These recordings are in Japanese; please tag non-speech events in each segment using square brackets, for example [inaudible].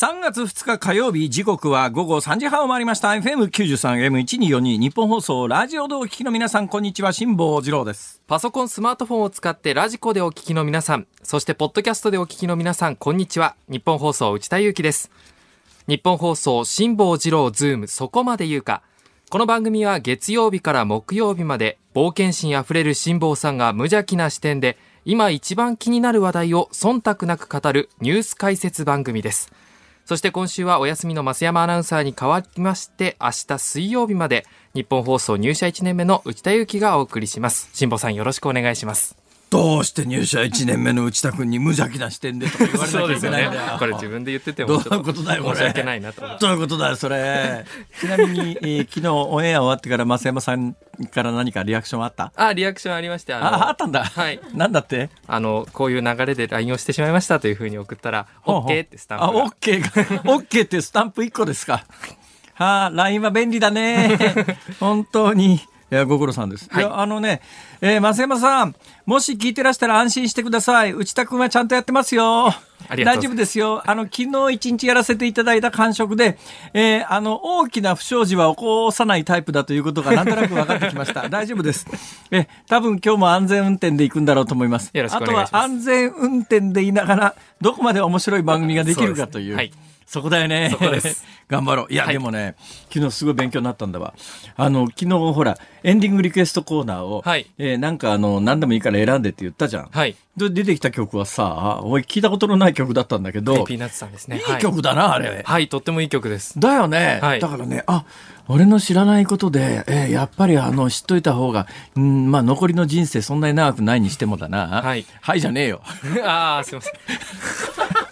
3月2日火曜日時刻は午後3時半を回りました FM93AM1242 日本放送ラジオでお聞きの皆さんこんにちは辛坊治郎ですパソコン、スマートフォンを使ってラジコでお聞きの皆さん、そしてポッドキャストでお聞きの皆さん、こんにちは。日本放送内田祐樹です。日本放送辛坊治郎ズームそこまで言うか。この番組は月曜日から木曜日まで冒険心あふれる辛坊さんが無邪気な視点で今一番気になる話題を忖度なく語るニュース解説番組です。そして今週はお休みの増山アナウンサーに代わりまして明日水曜日まで日本放送入社1年目の内田祐樹がお送りします。辛坊さんよろしくお願いします。どうして入社1年目の内田君に無邪気な視点でとか言われなきゃいけないんだよこれ自分で言っててどういうことだよこれ申し訳ないなと。どういうことだよそれちなみに、えー昨日オンエア終わってから増山さんから何かリアクションあった？あ、リアクションありまして、あの、ああったんだ、はいなんだって？あの、こういう流れで LINE をしてしまいましたというふうに送ったら、OK ってスタンプあ、が。オッケーが、オッケーってスタンプ1 [laughs] 個ですか。はあ、LINE は便利だね。本当に。いや、ご苦労さんです。はいいや、あのね、えー、増山さん、もし聞いてらしたら安心してください。内田君はちゃんとやってますよ。大丈夫ですよ。あの、昨日一日やらせていただいた感触で、えー、あの、大きな不祥事は起こさないタイプだということがなんとなく分かってきました。[laughs] 大丈夫です。え、多分今日も安全運転で行くんだろうと思います。よろしくお願いしますあとは安全運転でいながら、どこまで面白い番組ができるかという。そこだよね。[laughs] 頑張ろう。いや、はいでもね、昨日すごい勉強になったんだわ。あの、昨日ほら、エンディングリクエストコーナーを、はいえーなんかあの、何でもいいから選んでって言ったじゃん。はい。で、出てきた曲はさ、おい、聞いたことのない曲だったんだけど、ピーナッツさんですね。いい曲だな、あれ。はい、とってもいい曲です。だよね、はいだからね、あ、俺の知らないことで、えーやっぱりあの、知っといた方が、うん、まあ残りの人生そんなに長くないにしてもだな。はいはいじゃねえよ。[laughs] ああ、すいません。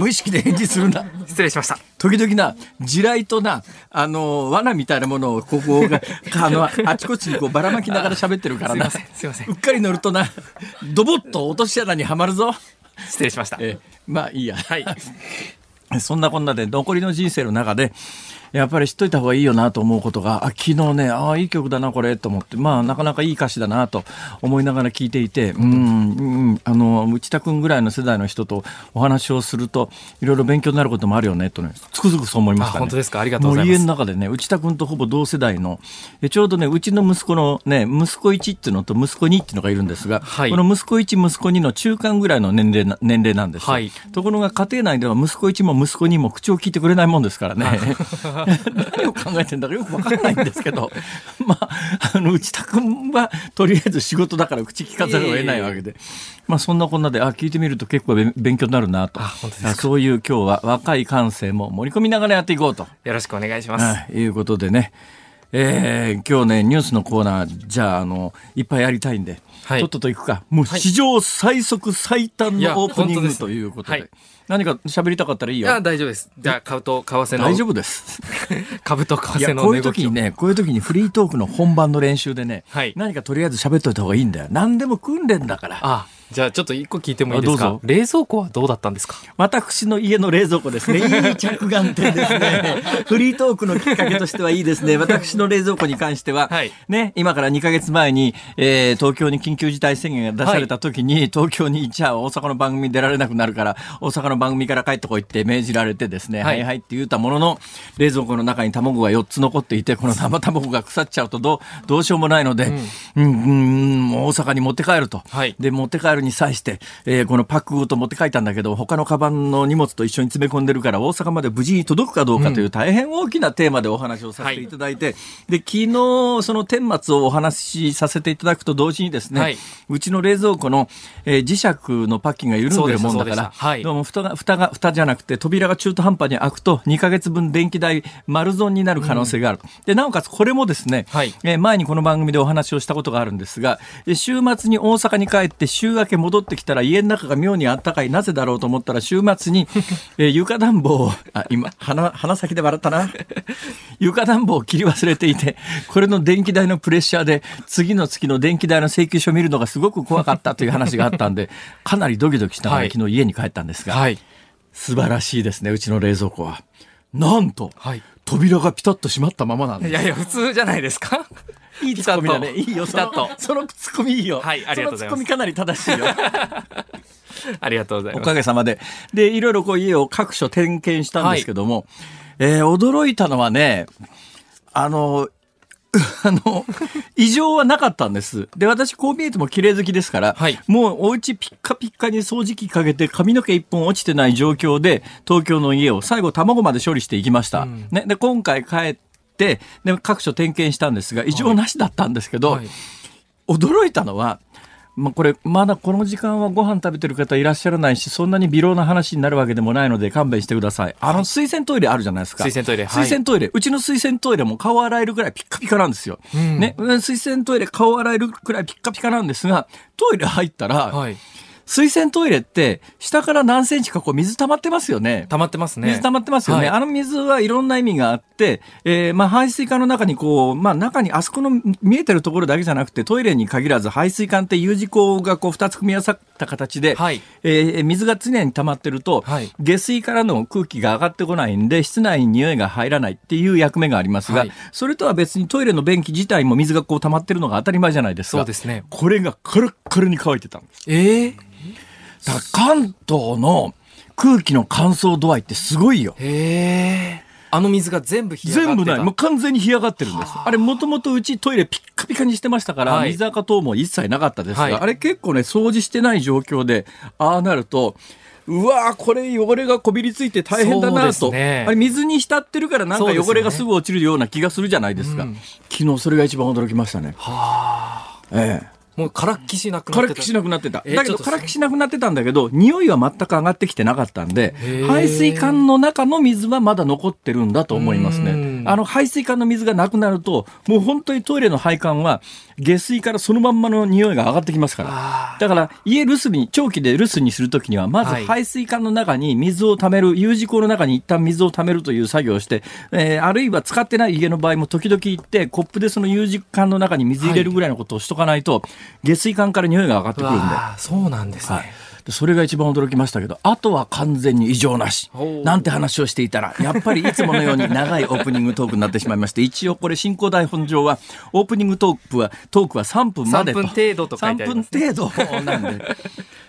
無意識で返事するんだ。[laughs] 失礼しました。時々な、地雷とな、あの、罠みたいなものを、ここが、[laughs] あの、あちこちにこうばらまきながら喋ってるからな。すいません、すいませ。うんっかり乗るとな、ドボッと落とし穴にはまるぞ。失礼しました。えーまあいいや。はい。[laughs] そんなこんなで残りの人生の中で、やっぱり知っといた方がいいよなと思うことが、あ、昨日ね、ああ、いい曲だな、これ、と思って、まあ、なかなかいい歌詞だな、と思いながら聞いていて、うん、うん、あの、内田君ぐらいの世代の人とお話をすると、いろいろ勉強になることもあるよね、とね、つくづくそう思いましたね。あ本当ですか？ありがとうございますもう家の中でね、内田君とほぼ同世代の、えちょうどね、うちの息子のね、息子1っていうのと息子2っていうのがいるんですが、はいこの息子1、息子2の中間ぐらいの年齢な年齢なんですよ。はいところが家庭内では息子1も息子2も口を聞いてくれないもんですからね。[laughs] 何を考えてんだかよくわかんないんですけど、[laughs] まあ、あの、内田君はとりあえず仕事だから口聞かざるを得ないわけで。まあそんなこんなで、あ、聞いてみると結構勉勉強になるなと。そういう今日は若い感性も盛り込みながらやっていこうと。よろしくお願いします。はい、いうことでね。えー今日ね、ニュースのコーナー、じゃあ、あの、いっぱいやりたいんで、はいとっとと行くか。もう史上最速最短のオープニングということで。はい何か喋りたかったらいいよ。いや、大丈夫です。じゃあ、株と為替の。大丈夫です。[laughs] 株と為替のこういう。時にね、こういう時にフリートークの本番の練習でね、はい何かとりあえず喋っといた方がいいんだよ。何でも訓練だから。あ、じゃあちょっと一個聞いてもいいですか？あどうぞ。冷蔵庫はどうだったんですか？私の家の冷蔵庫ですね。[laughs] いい着眼点ですね。フリートークのきっかけとしてはいいですね。私の冷蔵庫に関しては、はい。ね、今から2ヶ月前に、えー東京に緊急事態宣言が出された時に、東京にじゃあ大阪の番組に出られなくなるから、大阪の番組から帰ってこいって命じられてですね、は、はいいはいって言ったものの、冷蔵庫の中に卵が4つ残っていて、この生 [laughs] 卵が腐っちゃうとどう、どうしようもないので、うん、うん、うん大阪に持って帰ると。はい。で、持って帰るに際して、えーこのパックごと持って帰ったんだけど、他のカバンの荷物と一緒に詰め込んでるから、大阪まで無事に届くかどうかという大変大きなテーマでお話をさせていただいて、で、昨日、その顛末をお話しさせていただくと同時にですね、はい。うちの冷蔵庫の、えー磁石のパッキンが緩んでるもんだから、はい。どうも蓋が、蓋が、蓋じゃなくて、扉が中途半端に開くと、2ヶ月分電気代丸損になる可能性がある。と。で、なおかつこれもですね、はい。えー前にこの番組でお話をしたことがあるんですが、えー週末に大阪に帰って週明けけ戻ってきたら家の中が妙にあったかい。なぜだろうと思ったら週末に、[laughs] えー床暖房を、あ、今、鼻、鼻先で笑ったな。[laughs] 床暖房を切り忘れていて、これの電気代のプレッシャーで、次の月の電気代の請求書を見るのがすごく怖かったという話があったんで、[laughs] かなりドキドキしながらはい昨日家に帰ったんですが、はい。素晴らしいですね、うちの冷蔵庫は。なんと、はい。扉がピタッと閉まったままなんですいやいや、普通じゃないですかいいツッコミだね。いいよ、その。そのツッコミいいよ。はいありがとうございますそのツッコミかなり正しいよ。[laughs] ありがとうございおます。かげさまで。で、いろいろこう家を各所点検したんですけども、えー驚いたのはね、あの、[laughs] あの、異常はなかったんです。で、私、こう見えても綺麗好きですから、はいもうお家ピッカピッカに掃除機かけて髪の毛一本落ちてない状況で、東京の家を最後卵まで処理していきました。うんね、で、今回帰って、で、各所点検したんですが、異常なしだったんですけど、はい驚いたのは、まあ、これ、まだこの時間はご飯食べてる方いらっしゃらないし、そんなに微量な話になるわけでもないので勘弁してください。あの、水洗トイレあるじゃないですか。水洗トイレはい水洗トイレ。うちの水洗トイレも顔洗えるぐらいピッカピカなんですよ。うんね。水洗トイレ顔洗えるくらいピッカピカなんですが、トイレ入ったら、はい。水洗トイレって、下から何センチかこう水溜まってますよね。溜まってますね。水溜まってますよね。はいあの水はいろんな意味があって、えーまあ排水管の中にこう、まあ中にあそこの見えてるところだけじゃなくてトイレに限らず排水管って U 字工がこう二つ組み合わさった形で、はいえー水が常に溜まってると、はい下水からの空気が上がってこないんで室内に匂いが入らないっていう役目がありますが、はいそれとは別にトイレの便器自体も水がこう溜まってるのが当たり前じゃないですか。そうですね。これがカラッカラに乾いてたんです。ええだ関東の空気の乾燥度合いってすごいよ。へえ。あの水が全部全部ない。もう完全に干上がってるんです。あれもともとうちトイレピッカピカにしてましたから、はい水垢等も一切なかったですが、はいあれ結構ね、掃除してない状況で、ああなると、うわーこれ汚れがこびりついて大変だなと、ねあれ水に浸ってるからなんか汚れがすぐ落ちるような気がするじゃないですか。うん昨日それが一番驚きましたね。はあ。ええ。もうからっきしなくなってた。からっきしなくなってた。だけど、からっきしなくなってたんだけど、匂いは全く上がってきてなかったんで排水管の中の水はまだ残ってるんだと思いますうね。んあの、排水管の水がなくなると、もう本当にトイレの配管は、下水からそのまんまの匂いが上がってきますから。だから、家留守に、長期で留守にするときには、まずはい排水管の中に水を溜める、U 字工の中に一旦水を溜めるという作業をして、えーあるいは使ってない家の場合も時々行って、コップでその U 字管の中に水入れるぐらいのことをしとかないと、下水管から匂いが上がってくるんで。そうなんですね。はい。でそれが一番驚きましたけど、あとは完全に異常なし。なんて話をしていたら、やっぱりいつものように長いオープニングトークになってしまいまして、一応これ進行台本上は、オープニングトークは、トークは3分までと。3分程度と書いてありますね3分程度なんで、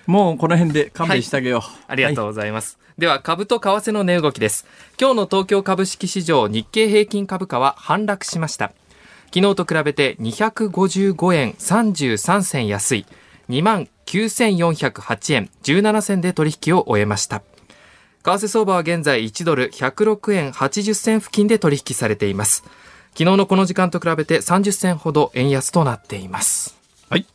もうこの辺で勘弁してあげよう。ありがとうございます。では、株と為替の値動きです。今日の東京株式市場日経平均株価は反落しました。昨日と比べて255円33銭安い29,408円17銭で取引を終えました。為替相場は現在1ドル106円80銭付近で取引されています。昨日のこの時間と比べて30銭ほど円安となっています。はい。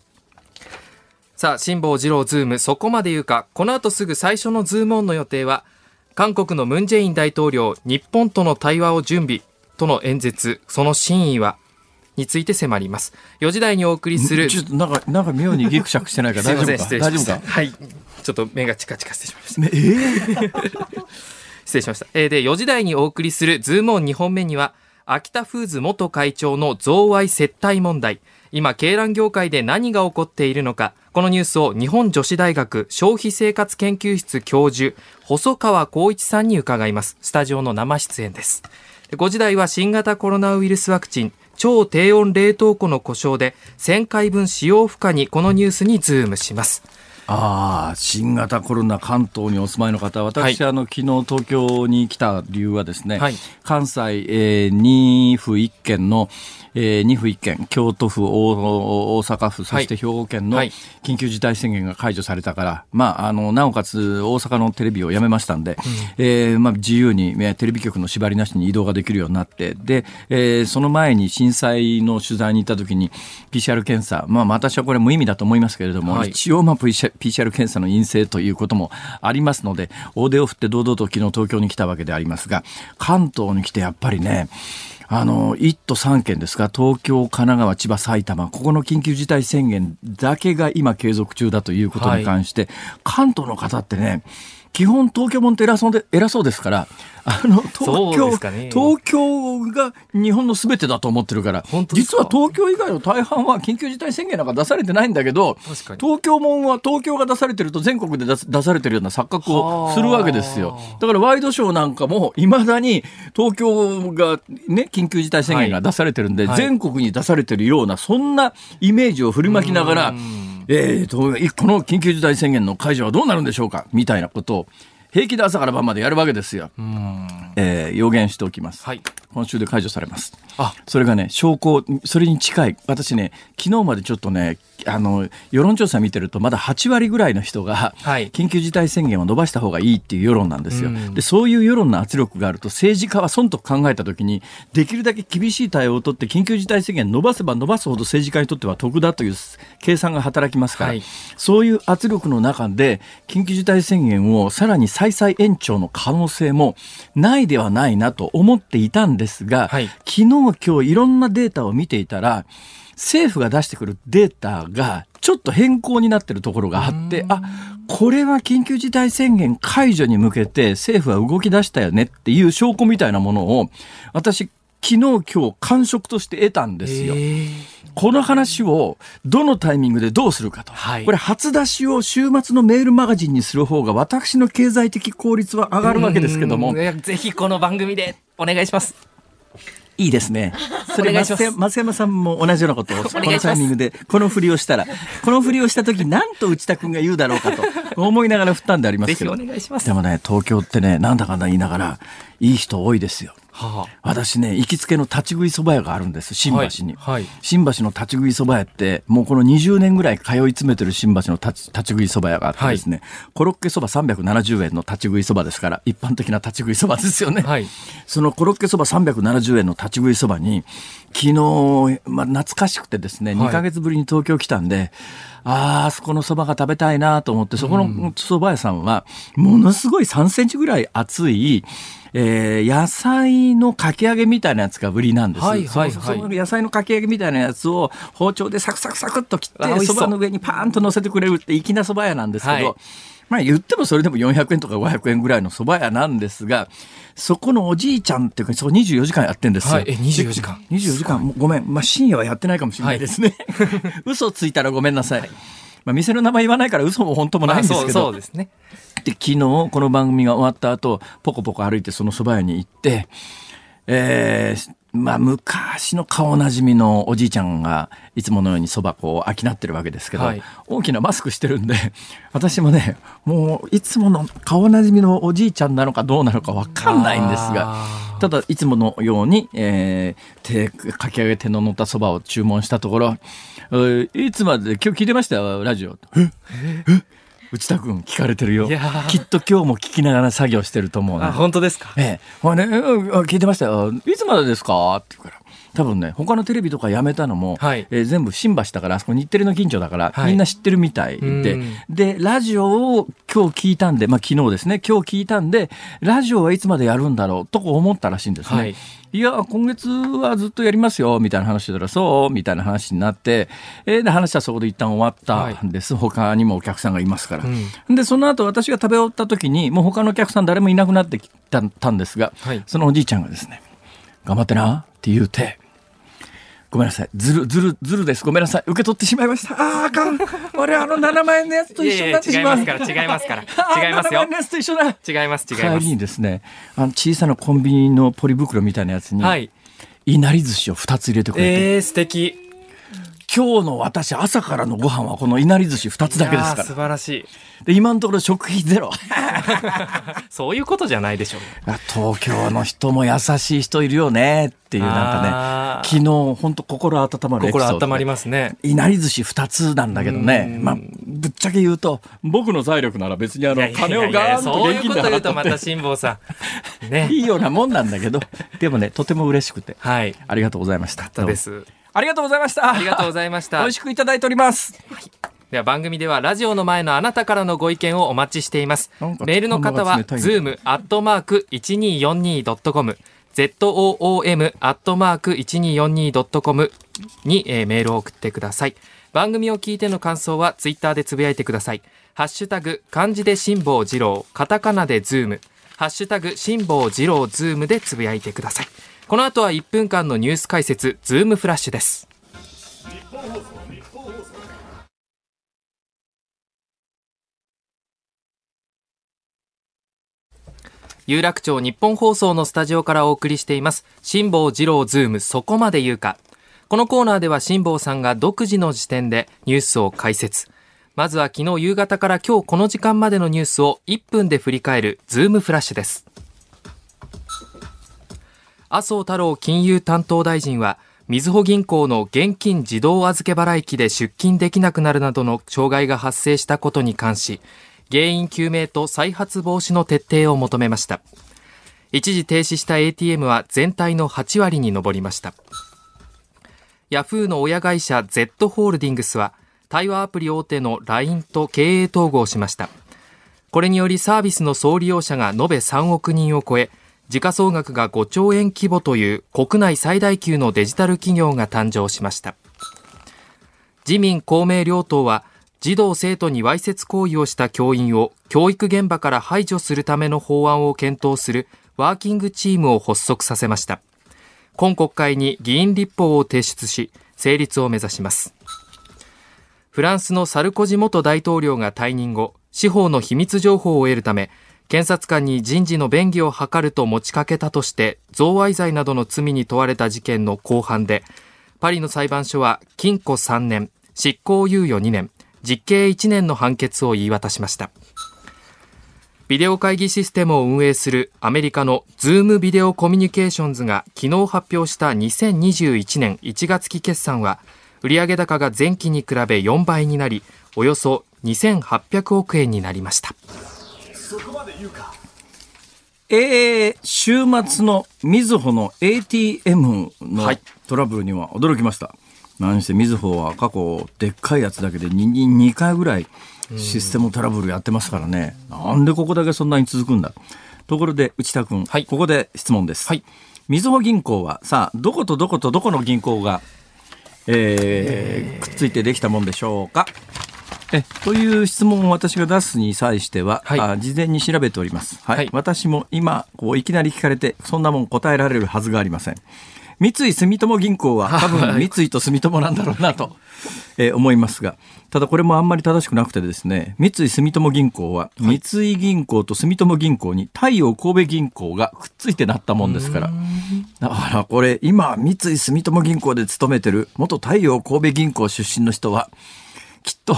さあ、辛坊治郎ズーム、そこまで言うか、この後すぐ最初のズームオンの予定は、韓国のムン・ジェイン大統領、日本との対話を準備との演説、その真意は、について迫ります。4時台にお送りする、ちょっとなんか、なんか妙にギクシャクしてないか？ら大丈夫かすいません、失礼し大丈夫か？はい。ちょっと目がチカチカしてしまいました。ねえー？[laughs] 失礼しました。えーで、4時台にお送りするズームオン2本目には、アキタフーズ元会長の贈賄接待問題。今、鶏卵業界で何が起こっているのか。このニュースを日本女子大学消費生活研究室教授、細川幸一さんに伺います。スタジオの生出演です。で5時台は新型コロナウイルスワクチン、超低温冷凍庫の故障で1000回分使用不可にこのニュースにズームします。ああ、新型コロナ関東にお住まいの方、私、あの、昨日東京に来た理由はですね、はい関西、えー、2府1県の、えー、2府1県、京都府、大大阪府、そして兵庫県のはい。緊急事態宣言が解除されたから、まあ、あの、なおかつ大阪のテレビをやめましたんで、えーまあ、自由に、えーテレビ局の縛りなしに移動ができるようになって、で、えーその前に震災の取材に行った時に、PCR 検査、まあ、私はこれ無意味だと思いますけれども、はい。一応、まあ、PCR 検査の陰性ということもありますので、大手を振って堂々と昨日東京に来たわけでありますが、関東に来てやっぱりね、あの、1都3県ですか、東京、神奈川、千葉、埼玉、ここの緊急事態宣言だけが今継続中だということに関して、はい、関東の方ってね、基本東京もんって偉そうで偉そうですから、あの [laughs] 東京、ね、東京が日本のすべてだと思ってるから、実は東京以外の大半は緊急事態宣言なんか出されてないんだけど、東京もんは東京が出されてると全国で出されてるような錯覚をするわけですよ。だからワイドショーなんかもいまだに東京がね、緊急事態宣言が出されてるんで、はい、全国に出されてるような、そんなイメージを振りまきながら、えーと、この緊急事態宣言の解除はどうなるんでしょうかみたいなことを平気で朝から晩までやるわけですよ。えー、予言しておきます。はい。今週で解除されます。あ、それがね、証拠、それに近い。私ね、昨日までちょっとね、あの、世論調査見てると、まだ8割ぐらいの人が、緊急事態宣言を伸ばした方がいいっていう世論なんですよ。で、そういう世論の圧力があると、政治家は損と考えたときに、できるだけ厳しい対応を取って、緊急事態宣言伸ばせば伸ばすほど政治家にとっては得だという計算が働きますから、はい、そういう圧力の中で、緊急事態宣言をさらに再々延長の可能性もないではないなと思っていたんですが、はい、昨日今日いろんなデータを見ていたら、政府が出してくるデータがちょっと変更になってるところがあって、あ、これは緊急事態宣言解除に向けて政府は動き出したよねっていう証拠みたいなものを、私、昨日今日感触として得たんですよ。この話をどのタイミングでどうするかと。はい、これ初出しを週末のメールマガジンにする方が私の経済的効率は上がるわけですけども。ぜひこの番組でお願いします。いいですね。それ松山さんも同じようなことを、このタイミングで、この振りをしたら、この振りをした時、なんと内田君が言うだろうかと思いながら振ったんでありますけど。でもね、東京ってね、なんだかんだ言いながら、いい人多いですよ。はあ、私ね行きつけの立ち食いそば屋があるんです新橋に、はい。はい、新橋の立ち食いそば屋ってもうこの20年ぐらい通い詰めてる新橋の立ち立ち食いそば屋があってですね、はい、コロッケそば370円の立ち食いそばですから一般的な立ち食いそばですよね、そのコロッケそば370円の立ち食いそばに昨日、まあ、懐かしくてですね2か月ぶりに東京来たんで、ああ、そこのそばが食べたいなと思って、そこのそば屋さんは、ものすごい3センチぐらい厚い、えー、野菜のかき揚げみたいなやつが売りなんです。はいはいはい、その野菜のかき揚げみたいなやつを包丁でサクサクサクっと切って、そばの上にパーンと乗せてくれるって粋なそば屋なんですけど、はいまあ言ってもそれでも400円とか500円ぐらいの蕎麦屋なんですが、そこのおじいちゃんっていうか、そこ24時間やってんですよ。はい、え、24時間 ?24 時間、ごめん。まあ深夜はやってないかもしれないですね。はい、[laughs] 嘘ついたらごめんなさい。はい、まあ店の名前言わないから嘘も本当もないんですけど。まあ、そうですね。で、昨日この番組が終わった後、ポコポコ歩いてその蕎麦屋に行って、えー、まあ、昔の顔なじみのおじいちゃんがいつものようにそばこう飽きなってるわけですけど、はい、大きなマスクしてるんで [laughs] 私もねもういつもの顔なじみのおじいちゃんなのかどうなのか分かんないんですがただいつものように、えー、手かき上げ手の乗ったそばを注文したところいつまで今日聞いてましたよラジオ。ええ内田君聞かれてるよ。きっと今日も聞きながら作業してると思う、ね、あ本当ですか？ええ。ほね聞いてましたよ。いつまでですか？って言うから。多分ね他のテレビとかやめたのも、はい、えー、全部新橋だからあそこ日テレの近所だから、はい、みんな知ってるみたいで。でラジオを今日聞いたんで、まあ、昨日ですね今日聞いたんでラジオはいつまでやるんだろうと思ったらしいんですね。はいいや、今月はずっとやりますよ、みたいな話してたら、そう、みたいな話になって、えー、で、話はそこで一旦終わったんです。はい、他にもお客さんがいますから。うん、で、その後私が食べ終わった時に、もう他のお客さん誰もいなくなってきたんですが、はい、そのおじいちゃんがですね、頑張ってなって言うて、ごめんなさい。ずる、ずる、ずるです。ごめんなさい。受け取ってしまいました。ああ、あかん。俺、あの7万円のやつと一緒になってしまう。いやいや違いますから、違いますから。違いますよ。7万円のやつと一緒だ。違います、違います。帰りにですね、あの小さなコンビニのポリ袋みたいなやつに、はい、いなり寿司を2つ入れてくれて。えー、素敵。今日の私朝からのご飯はこのいなり寿司2つだけですから。素晴らしい。で今のところ食費ゼロ。[laughs] そういうことじゃないでしょう東京の人も優しい人いるよねっていうなんかね。昨日本当心温まる心温まりますね。いなり寿司2つなんだけどね。まあぶっちゃけ言うと。僕の財力なら別にあの金をガーンと現金で払って。また辛抱さん、ね、いいようなもんなんだけど。でもねとても嬉しくて、はい、ありがとうございました。ですありがとうございました。ありがとうございました。美味しくいただいております。はいでは番組ではラジオの前のあなたからのご意見をお待ちしています。メールの方は反応が冷たいね zoom アットマーク 1242.com zoom アットマーク 1242.com に、えーメールを送ってください。番組を聞いての感想はツイッターでつぶやいてください。ハッシュタグ漢字で辛坊治郎、カタカナでズーム、ハッシュタグ辛坊治郎ズームでつぶやいてください。この後は1分間のニュース解説、ズームフラッシュです。有楽町日本放送のスタジオからお送りしています辛坊治郎ズームそこまで言うか。このコーナーでは辛坊さんが独自の視点でニュースを解説。まずは昨日夕方から今日この時間までのニュースを1分で振り返るズームフラッシュです。麻生太郎金融担当大臣はみずほ銀行の現金自動預け払い機で出金できなくなるなどの障害が発生したことに関し原因究明と再発防止の徹底を求めました。一時停止した ATM は全体の8割に上りました。ヤフーの親会社 Z ホールディングスは対話アプリ大手の LINE と経営統合しました。これによりサービスの総利用者が延べ3億人を超え時価総額が5兆円規模という国内最大級のデジタル企業が誕生しました。自民公明両党は児童生徒にわいせつ行為をした教員を教育現場から排除するための法案を検討するワーキングチームを発足させました。今国会に議員立法を提出し成立を目指します。フランスのサルコジ元大統領が退任後司法の秘密情報を得るため検察官に人事の便宜を図ると持ちかけたとして贈賄罪などの罪に問われた事件の公判でパリの裁判所は禁錮3年執行猶予2年実刑1年の判決を言い渡しました。ビデオ会議システムを運営するアメリカのズームビデオコミュニケーションズが昨日発表した2021年1月期決算は売上高が前期に比べ4倍になりおよそ2800億円になりました。えー、週末のみずほの ATM のはいトラブルには驚きました。何してみずほは過去でっかいやつだけで 2, 2回ぐらいシステムトラブルやってますからね。なんでここだけそんなに続くんだ。ところで内田君、はいここで質問です。はいみずほ銀行はさあどことどことどこの銀行が、えーくっついてできたもんでしょうか？えという質問を私が出すに際しては、はい。あ事前に調べております、はい。はい。私も今こういきなり聞かれてそんなもん答えられるはずがありません。三井住友銀行は [laughs] 多分三井と住友なんだろうなと、[laughs] えー思いますが。ただこれもあんまり正しくなくてですね三井住友銀行は三井銀行と住友銀行に太陽神戸銀行がくっついてなったもんですから。だからこれ今三井住友銀行で勤めてる元太陽神戸銀行出身の人はきっと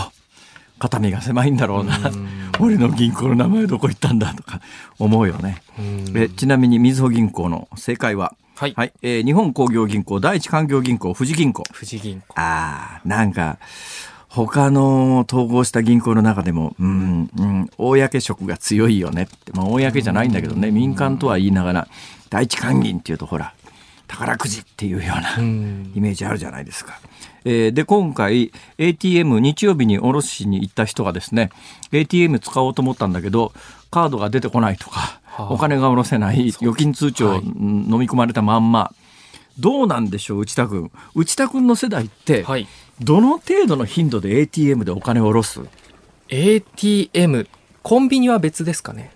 肩身が狭いんだろうな。俺の銀行の名前どこ行ったんだとか思うよね。えちなみにみずほ銀行の正解は、はい。えー日本工業銀行第一勧業銀行富士銀行。富士銀行。ああなんか他の統合した銀行の中でも、うん、うん、公色が強いよねって、まあ、公じゃないんだけどね、民間とは言いながら、第一勧銀っていうと、ほら、宝くじっていうようなうん。イメージあるじゃないですか。えーで、今回、ATM 日曜日におろしに行った人がですね、ATM 使おうと思ったんだけど、カードが出てこないとか、はあ。お金が下ろせない、預金通帳、はい。うん飲み込まれたまんま、どうなんでしょう、内田君。内田君の世代って、はい。どの程度の頻度で ATM でお金を下ろす？ATM コンビニは別ですかね？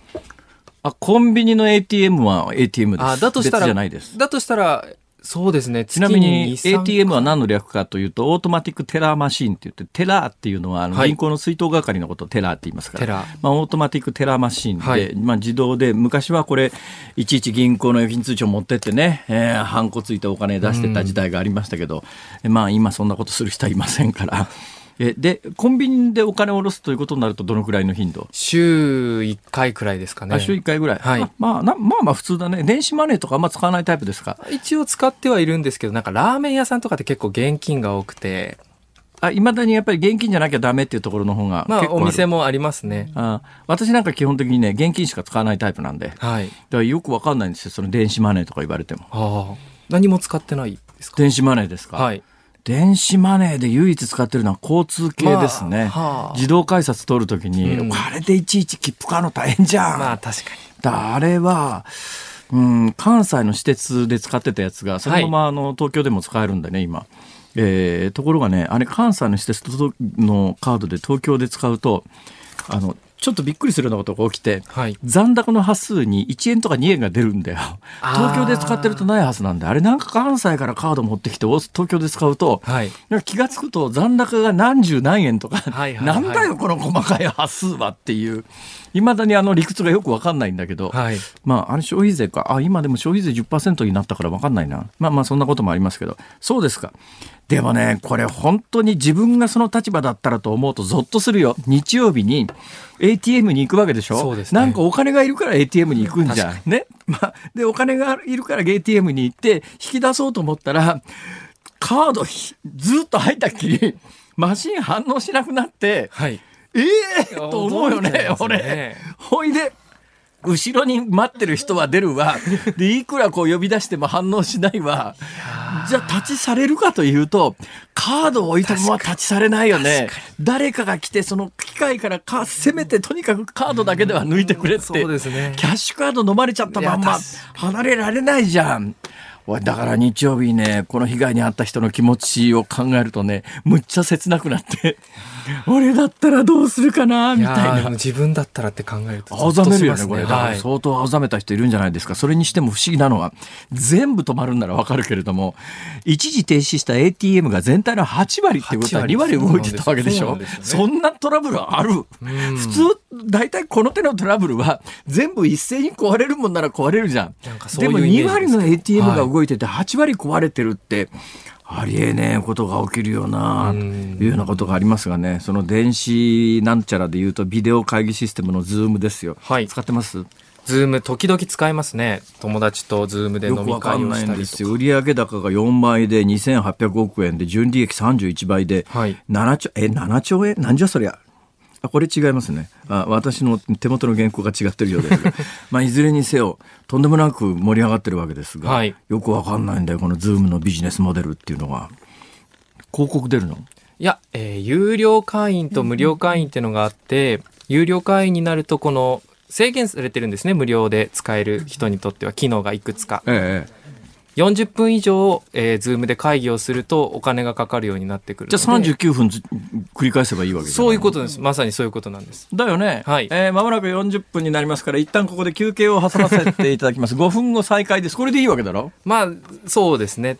あ、コンビニの ATM は ATM です。あだとしたら別じゃないです。だとしたらそうですね。ちなみに月2 3 ATM は何の略かというと、 automatic teller machine って言って、 teller っていうのはあのはい。銀行の出納係のことを teller って言いますから、 teller。まあ、 automatic teller machine で、はい。まあ、自動で、昔はこれ、いちいち銀行の預金通帳持ってってね、えー、ハンコついてお金出してた時代がありましたけど、まあ今そんなことする人はいませんから。えで、コンビニでお金を下ろすということになるとどのくらいの頻度？週1回くらいですかねあ週1回ぐらい？はいあまあな、まあまあ普通だね。電子マネーとかあんま使わないタイプですか？一応使ってはいるんですけどなんかラーメン屋さんとかって結構現金が多くてあ、いまだにやっぱり現金じゃなきゃダメっていうところの方がまあお。店もありますねあ私なんか基本的にね、現金しか使わないタイプなんで。だかはいらよくわかんないんですよ。その電子マネーとか言われても。ああ何も使ってないですか？電子マネーですか？はい電子マネーで唯一使ってるのは交通系ですね。まあはあ自動改札通るときに、うんあれでいちいち切符買うの大変じゃん。まあ確かに。だあれは、うん、関西の私鉄で使ってたやつが、そのままあの東京でも使えるんだね、今。えーところがね、あれ関西の私鉄のカードで東京で使うと、あの、ちょっとびっくりするようなことが起きて、はい。残高の端数に1円とか2円が出るんだよ。東京で使ってるとないはずなんで、あれなんか関西からカード持ってきて、東京で使うと、はい。気がつくと残高が何十何円とか、はいはいはいなんだよこの細かい端数はっていう、いまだにあの理屈がよくわかんないんだけど、はい。まああれ消費税か、あ、今でも消費税10%になったからわかんないな。まあまあそんなこともありますけど、そうですか。でもね、これ本当に自分がその立場だったらと思うとゾッとするよ。日曜日に ATM に行くわけでしょそうですねなんかお金がいるから ATM に行くんじゃん。ね。まあ、で、お金がいるから ATM に行って引き出そうと思ったら、カードひずっと入ったっきり、マシン反応しなくなって、はい。ええと思うよね、俺ね。ほいで、後ろに待ってる人は出るわ。[laughs] で、いくらこう呼び出しても反応しないわ。じゃあ立ちされるかというと、カードを置いたまま立ちされないよね。誰かが来て、その機械からか、せめてとにかくカードだけでは抜いてくれって。そうですねキャッシュカード飲まれちゃったまんま離れられないじゃん。だから日曜日にね、この被害に遭った人の気持ちを考えるとね、むっちゃ切なくなって、[laughs] 俺だったらどうするかな、いみたいな。自分だったらって考えると青ざめるよね、これ。だからはい。相当青ざめた人いるんじゃないですか。それにしても不思議なのは、全部止まるんならわかるけれども、一時停止した ATM が全体の8割ってことは8 2割動いてたわけでしょそんなトラブルある？うん普通、大体この手のトラブルは、全部一斉に壊れるもんなら壊れるじゃん。なんでも2イメージです割の ATM がはい動いてて8割壊れてるって、ありえねえことが起きるよな、うとんいうようなことがありますがね、その電子なんちゃらで言うと、ビデオ会議システムのズームですよ。はい使ってます？ズーム時々使いますね。友達とズームで飲み会をわかんないしたりとんですよ。売上高が4倍で2800億円で、純利益31倍で、はい7兆、え、7兆円？なんじゃそりゃ？あ、これ違いますね。あ、私の手元の原稿が違ってるようですが。[laughs] まあ、いずれにせよ、とんでもなく盛り上がってるわけですが、はいよくわかんないんだよ、このズームのビジネスモデルっていうのは。広告出るの？いや、えー有料会員と無料会員っていうのがあって、有料会員になるとこの制限されてるんですね無料で使える人にとっては機能がいくつかええ。40分以上、えー、ズームで会議をするとお金がかかるようになってくるじゃあので39分ず繰り返せばいいわけじゃないそういうことです。まさにそういうことなんです。だよね。はい。えー、間もなく40分になりますから、一旦ここで休憩を挟ませていただきます。5分後再開です。これでいいわけだろ？まあそうですね。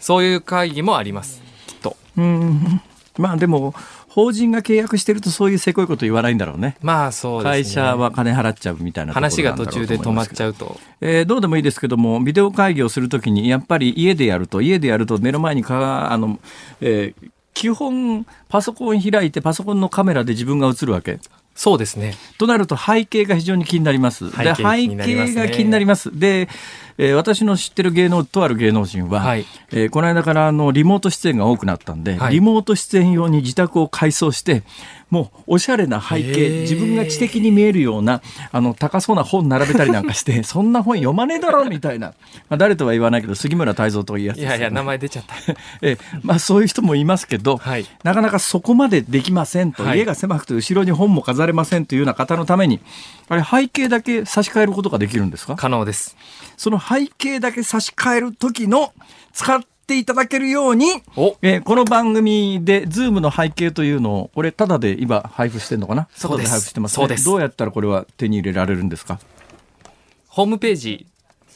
そういう会議もあります。きっと。うん。まあでも、法人が契約してるとそういうせこいこと言わないんだろうね。まあそうですね会社は金払っちゃうみたいな話が途中で止まっちゃう。とえーどうでもいいですけども、ビデオ会議をするときに、やっぱり家でやると、家でやると目の前にか、あの、えー基本、パソコン開いて、パソコンのカメラで自分が映るわけ。そうですねとなると背景が非常に気になります。で背景気になりますね背景が気になります。で、えー私の知ってる芸能、とある芸能人は、はい。えーこの間からあのリモート出演が多くなったんで、はい。リモート出演用に自宅を改装して、もうおしゃれな背へ景、ー。自分が知的に見えるような、あの、高そうな本並べたりなんかして、[laughs] そんな本読まねえだろみたいな。まあ、誰とは言わないけど、杉村太蔵というやつね。やいや名前出ちゃった。[laughs] えーまあそういう人もいますけど、はい。なかなかそこまでできませんと、はい。家が狭くて後ろに本も飾れませんというような方のために、あれ背景だけ差し替えることができるんですか？可能です。その背景だけ差し替える時の使っていただけるように、お。えーこの番組で、ズームの背景というのを、これ、ただで今、配布してんのかな？そうです。タダ配布してます、ね。そうです。どうやったらこれは手に入れられるんですか？ホームページ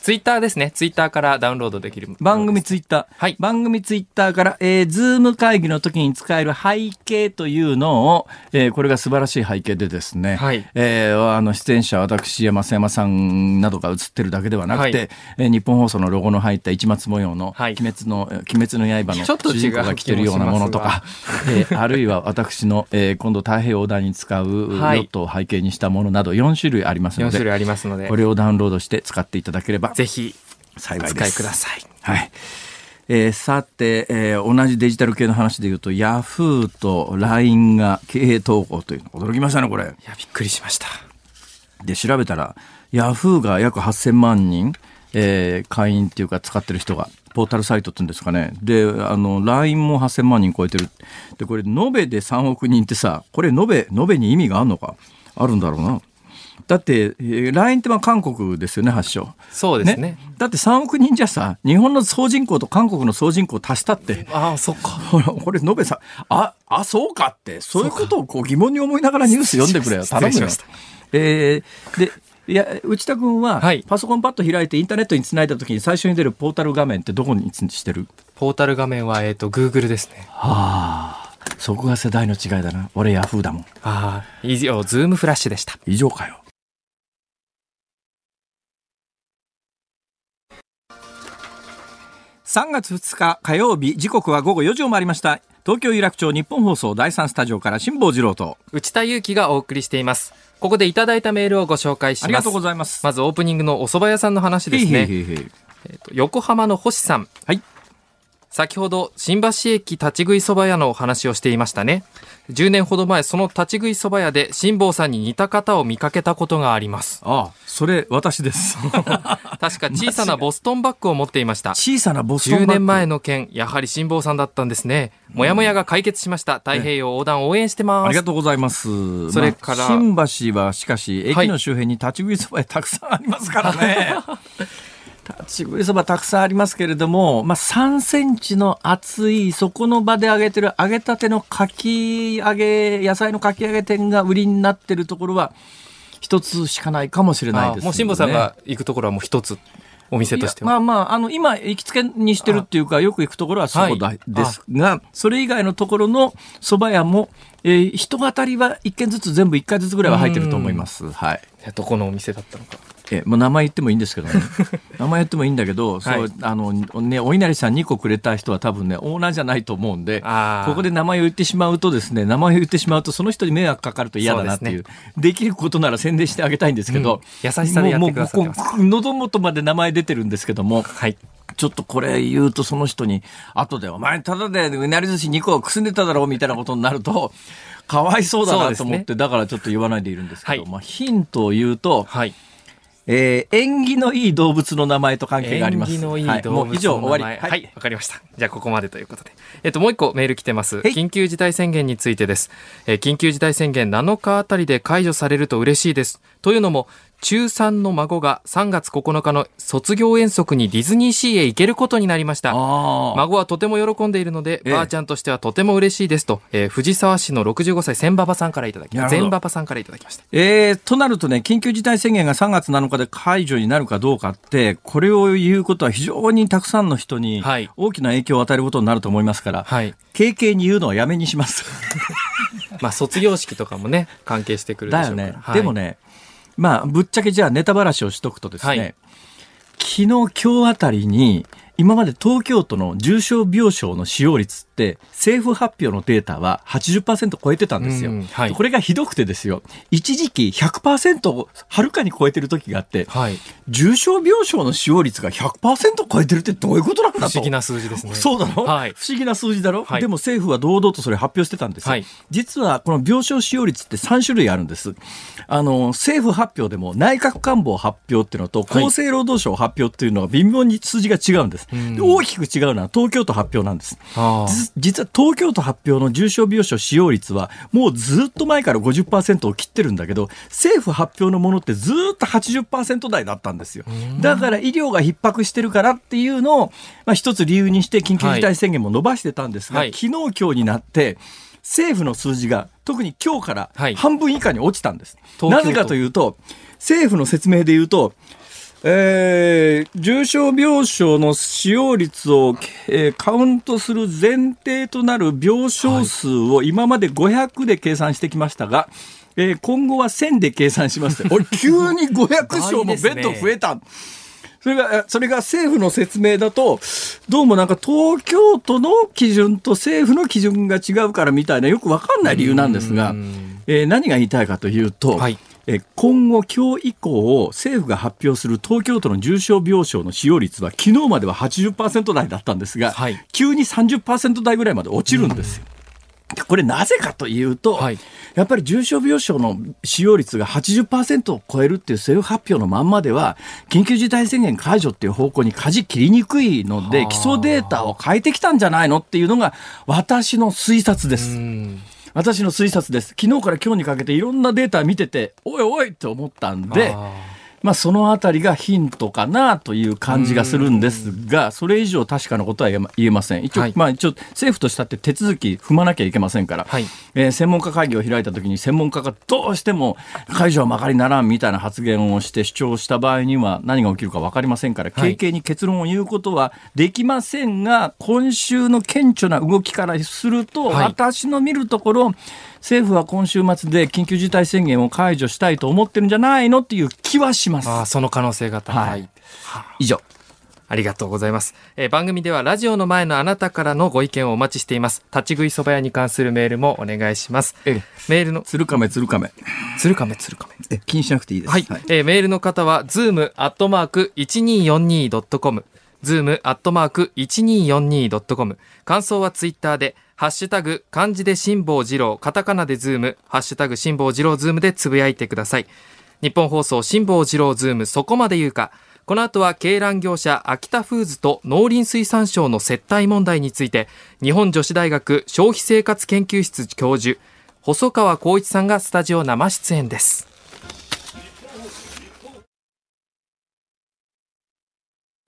ツイッターですね。ツイッターからダウンロードできる番組ツイッター。はい。番組ツイッターから、えー、ズーム会議の時に使える背景というのを、えーこれが素晴らしい背景でですね、はい。えーあの、出演者、私、山瀬山さんなどが映ってるだけではなくて、はい。えー日本放送のロゴの入った一末模様の、はい。鬼滅の、えー鬼滅の刃のちょっと違う主人公が着てるようなものとか、えーあるいは私の、えー今度太平洋横断に使うヨはい。ットを背景にしたものなど4種類ありますの4種類で、ありますので。これをダウンロードして使っていただければぜひ幸い使いくださいはい。えーさて、えー同じデジタル系の話で言うと、ヤフーと LINE が経営統合というの驚きましたね、これ。いやびっくりしましたで、調べたら、ヤフーが約8000万人、えー会員っていうか使ってる人が、ポータルサイトっていうんですかね。で、あの、LINE も8000万人超えてる。で、これ、延べで3億人ってさ、これ、延べ、延べに意味があるのか？あるんだろうな。だって、えー LINE ってまあ韓国ですよね、発祥。そうですね。だって3億人じゃさ、日本の総人口と韓国の総人口を足したって、ああ、そっか。[laughs] これ、延べさ、あ、あ、そうかって、そういうことをこう疑問に思いながらニュース読んでくれよ。頼むよしました。えーで、いや、内田君は、はいパソコンパッと開いてインターネットにつないだ時に最初に出るポータル画面ってどこにしてる？ポータル画面は、えっ、と、Google ですね。はあ、そこが世代の違いだな。俺ヤフーだもん。ああ、以上、ズームフラッシュでした。以上かよ。3月2日火曜日時刻は午後4時を回りました東京有楽町日本放送第3スタジオから辛坊治郎と内田祐樹がお送りしています。ここでいただいたメールをご紹介します。ありがとうございますまずオープニングのお蕎麦屋さんの話ですね。えっと横浜の星さん。はい先ほど新橋駅立ち食いそば屋のお話をしていましたね。10年ほど前、その立ち食いそば屋で辛坊さんに似た方を見かけたことがあります。ああそれ私です [laughs] 確か小さなボストンバッグを持っていました。小さなボストンバッ10グ年前の件、やはり辛坊さんだったんですね。もやもやが解決しました。太平洋横断応援してますありが。とうございます。それからまあ新橋はしかし、駅の周辺に立ち食いそば屋たくさんありますからね。立 [laughs] ち食いそばたくさんありますけれども、まあ、3センチの厚い、そこの場で揚げてる揚げたてのかき揚げ、野菜のかき揚げ店が売りになってるところは、一つしかないかもしれないです、ね。あもう辛坊さんが行くところはもう一つ、お店としてまあまあ、あの、今、行きつけにしてるっていうか、よく行くところはそうだ、はいですが、それ以外のところの蕎麦屋も、えー人当たりは一軒ずつ全部一回ずつぐらいは入ってると思います。はい。どこのお店だったのか。えー、まあ、名前言ってもいいんですけどね。[laughs] 名前言ってもいいんだけど、そう、はいあの、ね、お稲荷さん2個くれた人は多分ね、オーナーじゃないと思うんで、ここで名前を言ってしまうとですね、名前を言ってしまうと、その人に迷惑かかると嫌だなっていう、そうできることなら宣伝してあげたいんですけど、うん。優しさでやってくださってます。もうもうこう喉元まで名前出てるんですけども、はい。ちょっとこれ言うとその人に、後でお前ただでうなり寿司2個くすんでただろうみたいなことになると、かわいそうだなと思って、だからちょっと言わないでいるんですけど、はい。まあヒントを言うと、はい。えー縁起のいい動物の名前と関係があります。縁起のいいは動物の名前。もう以上終わり。はい。わ、かりました。じゃあ、ここまでということで。えっと、もう一個メール来てます。い緊急事態宣言についてです。えー緊急事態宣言7日あたりで解除されると嬉しいです。というのも、中3の孫が3月9日の卒業遠足にディズニーシーへ行けることになりました。孫はとても喜んでいるので、ええばあちゃんとしてはとても嬉しいですと、えー藤沢市の65歳千馬場さんからいただき千馬場さんからいただきました。えーとなるとね、緊急事態宣言が3月7日で解除になるかどうかって、これを言うことは非常にたくさんの人にはい大きな影響を与えることになると思いますから、はい。軽々に言うのはやめにします。[laughs] まあ、卒業式とかもね、関係してくるでしょうから。だよね。はいでもね、まあ、ぶっちゃけじゃあネタばらしをしとくとですね、はい。昨日、今日あたりに、今まで東京都の重症病床の使用率って、政府発表のデータは80%超えてたんですよ。うんはいこれがひどくてですよ、一時期100%をはるかに超えてる時があって、はい。重症病床の使用率が100%超えてるってどういうことなんだと。不思議な数字ですね。そうだろ、はい不思議な数字だろ、はいでも政府は堂々とそれ発表してたんですよ。はい実はこの病床使用率って3種類あるんです。あの、政府発表でも内閣官房発表っていうのとはい厚生労働省発表っていうのが微妙に数字が違うんです。うんで大きく違うのは東京都発表なんです。実は東京都発表の重症病床使用率はもうずっと前から50%を切ってるんだけど政府発表のものってずっと80%台だったんですよ。だから医療が逼迫してるからっていうのを、まあ、一つ理由にして緊急事態宣言も伸ばしてたんですが、はい。昨日今日になって政府の数字が特に今日からはい。半分以下に落ちたんです、東京都。なぜかというと政府の説明で言うとえー重症病床の使用率を、えーカウントする前提となる病床数を今まで500で計算してきましたが、えー今後は1000で計算します。[laughs] 俺、急に500床もベッド増えた。それが、えそれが政府の説明だと、どうもなんか東京都の基準と政府の基準が違うからみたいなよくわかんない理由なんですがうん、えー何が言いたいかというと、はいえー今後、今日以降、政府が発表する東京都の重症病床の使用率は、昨日までは80%台だったんですが、はい。急に30%台ぐらいまで落ちるんですよ。これなぜかというと、はい。やっぱり重症病床の使用率が80%を超えるっていう政府発表のまんまでは、緊急事態宣言解除っていう方向に舵切りにくいので、はあ。基礎データを変えてきたんじゃないのっていうのが私の推察です。私の推察です。昨日から今日にかけていろんなデータ見てて、おいおいって思ったんで、まあそのあたりがヒントかなという感じがするんですが、それ以上確かなことは言えません。一応、はい。まあ一応政府としたって手続き踏まなきゃいけませんから、はい。えー専門家会議を開いた時に専門家がどうしても解除はまかりならんみたいな発言をして主張した場合には何が起きるか分かりませんから、はい。軽々に結論を言うことはできませんが、今週の顕著な動きからすると、はい。私の見るところ、政府は今週末で緊急事態宣言を解除したいと思ってるんじゃないのっていう気はします。あーその可能性が高い、はい。以上。ありがとうございます、えー番組ではラジオの前のあなたからのご意見をお待ちしています。立ち食いそば屋に関するメールもお願いします。ええ。メールの鶴亀鶴亀。鶴亀鶴亀。え気にしなくていいです。はい、えーメールの方は、ズームアットマーク 1242.com、ズームアットマーク 1242.com、感想はツイッターで、ハッシュタグ、漢字で辛坊治郎、カタカナでズーム、ハッシュタグ辛坊治郎ズームでつぶやいてください。日本放送辛坊治郎ズーム、そこまで言うか。この後は、鶏卵業者アキタフーズと農林水産省の接待問題について、日本女子大学消費生活研究室教授、細川幸一さんがスタジオ生出演です。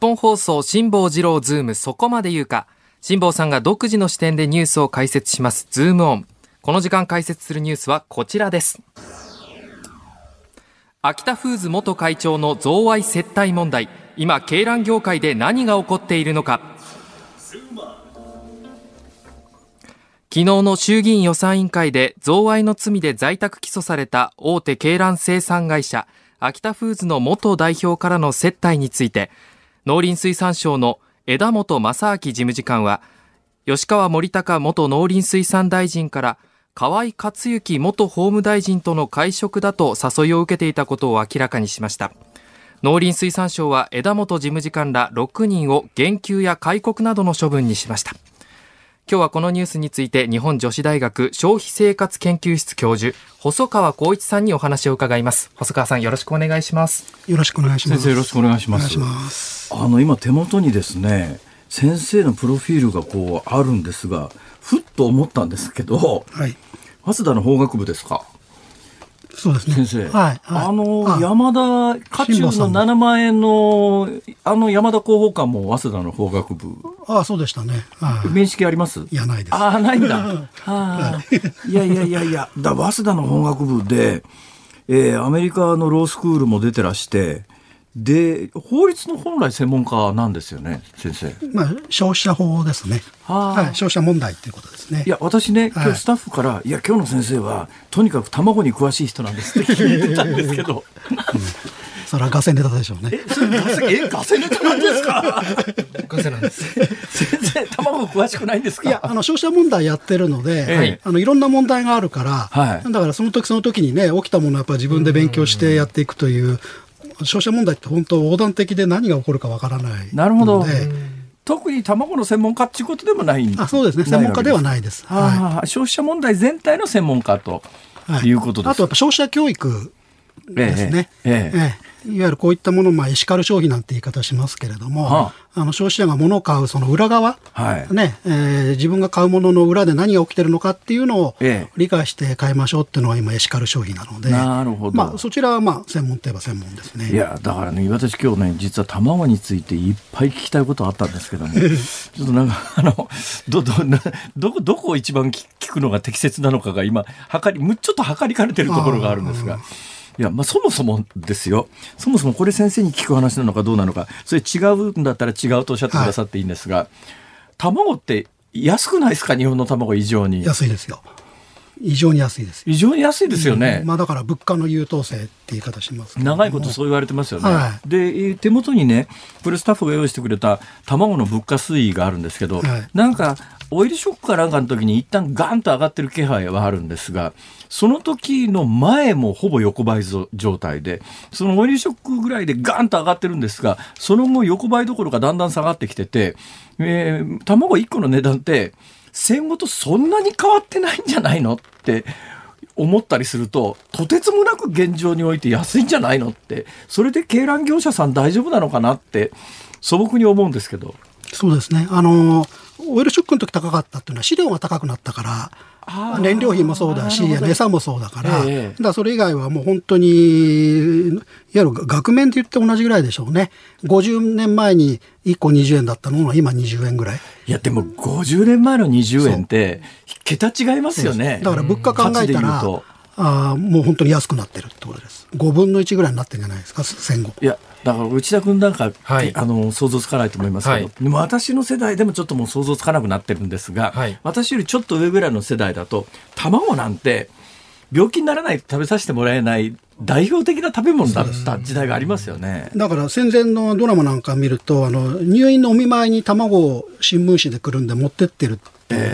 本放送辛坊治郎ズームそこまで言うか。辛坊さんが独自の視点でニュースを解説します。ズームオン。この時間解説するニュースはこちらです。アキタフーズ元会長の贈賄接待問題。今鶏卵業界で何が起こっているのか。昨日の衆議院予算委員会で贈賄の罪で在宅起訴された大手鶏卵生産会社秋田フーズの元代表からの接待について農林水産省の枝本正明事務次官は吉川森隆元農林水産大臣から河合克行元法務大臣との会食だと誘いを受けていたことを明らかにしました。農林水産省は枝本事務次官ら6人を減給や戒告などの処分にしました。今日はこのニュースについて日本女子大学消費生活研究室教授細川光一さんにお話を伺います細川さんよろしくお願いしますよろしくお願いします。先生よろしくお願いしますお願いします。あの今手元にですね先生のプロフィールがこうあるんですがふっと思ったんですけどはい。早稲田の法学部ですか？そうですね。先生、はい。はいあのあ山田家中の辛坊さん7万円のあの山田広報官も早稲田の法学部あそうでしたね。はい。面識あります？いや、ないです。ああ、ないんだ。[laughs] はあ、いやいやいやいや、だ早稲田の法学部で、えーアメリカのロースクールも出てらして、で、法律の本来専門家なんですよね、先生。まあ、消費者法ですね。はあはい。消費者問題っていうことですね。いや、私ね、今はい日スタッフから、い、や、今日の先生は、とにかく卵に詳しい人なんですって聞いてたんですけど、[laughs] それはガセネタでしょうね。え、ガセ、え、ガセネタなんですか？ガセなんです先生、卵詳しくないんですか？いや、あの、消費者問題やってるので、ええあの、いろんな問題があるから、はいだからその時その時にね、起きたものはやっぱり自分で勉強してやっていくという、消費者問題って本当横断的で何が起こるかわからないので。なるほど。特に卵の専門家っていうことでもないんあそうですね。専門家ではいないです。はあ消費者問題全体の専門家とはいいうことです。あとやっぱ消費者教育ですね。ええいわゆるこういったものを、まあ、エシカル消費なんて言い方しますけれども、はあ。の消費者が物を買うその裏側、はい。ねえー自分が買うものの裏で何が起きてるのかっていうのをええ。理解して買いましょうっていうのが今エシカル消費なので、なるほど。まあ、そちらはまあ専門といえば専門ですね。いやだからね私今日ね実は卵についていっぱい聞きたいことあったんですけども [laughs] ちょっとなんかあのどどなどこどこを一番聞聞くのが適切なのかが今はかりむちょっと測りかれてるところがあるんですが。いやまあ、そもそもですよ、そもそもこれ先生に聞く話なのかどうなのか、それ違うんだったら違うとおっしゃってくださっていいんですが、卵って安くないですか、日本の卵以上に。安いですよ。異常に安いですよ。異常に安いですよね。まあだから物価の優等生って言い方します長いことそう言われてますよね。はで、えー手元にね、これスタッフが用意してくれた卵の物価推移があるんですけど、はいなんか、オイルショックかなんかの時に一旦ガンと上がってる気配はあるんですが、その時の前もほぼ横ばい状態で、そのオイルショックぐらいでガンと上がってるんですが、その後横ばいどころかだんだん下がってきてて、えー卵1個の値段って、戦後とそんなに変わってないんじゃないのって思ったりすると、とてつもなく現状において安いんじゃないのって、それで鶏卵業者さん大丈夫なのかなって素朴に思うんですけど。そうですね。あの、オイルショックの時高かったっていうのは飼料が高くなったから、燃料費もそうだし、餌もそうだから、ええだからそれ以外はもう本当に、いわゆる額面で言って同じぐらいでしょうね。50年前に1個20円だったのが今20円ぐらい。いや、でも50年前の20円って、桁違いますよね。だから物価考えたら、あーもう本当に安くなってるってことです。5分の1ぐらいになってるんじゃないですか、戦後。いや、だから内田君なんか、はい。あの想像つかないと思いますけど、はい。でも私の世代でもちょっともう想像つかなくなってるんですが、はい。私よりちょっと上ぐらいの世代だと、卵なんて病気にならないと食べさせてもらえない代表的な食べ物だった時代がありますよね。だから戦前のドラマなんか見ると、あの、入院のお見舞いに卵を新聞紙でくるんで持ってってる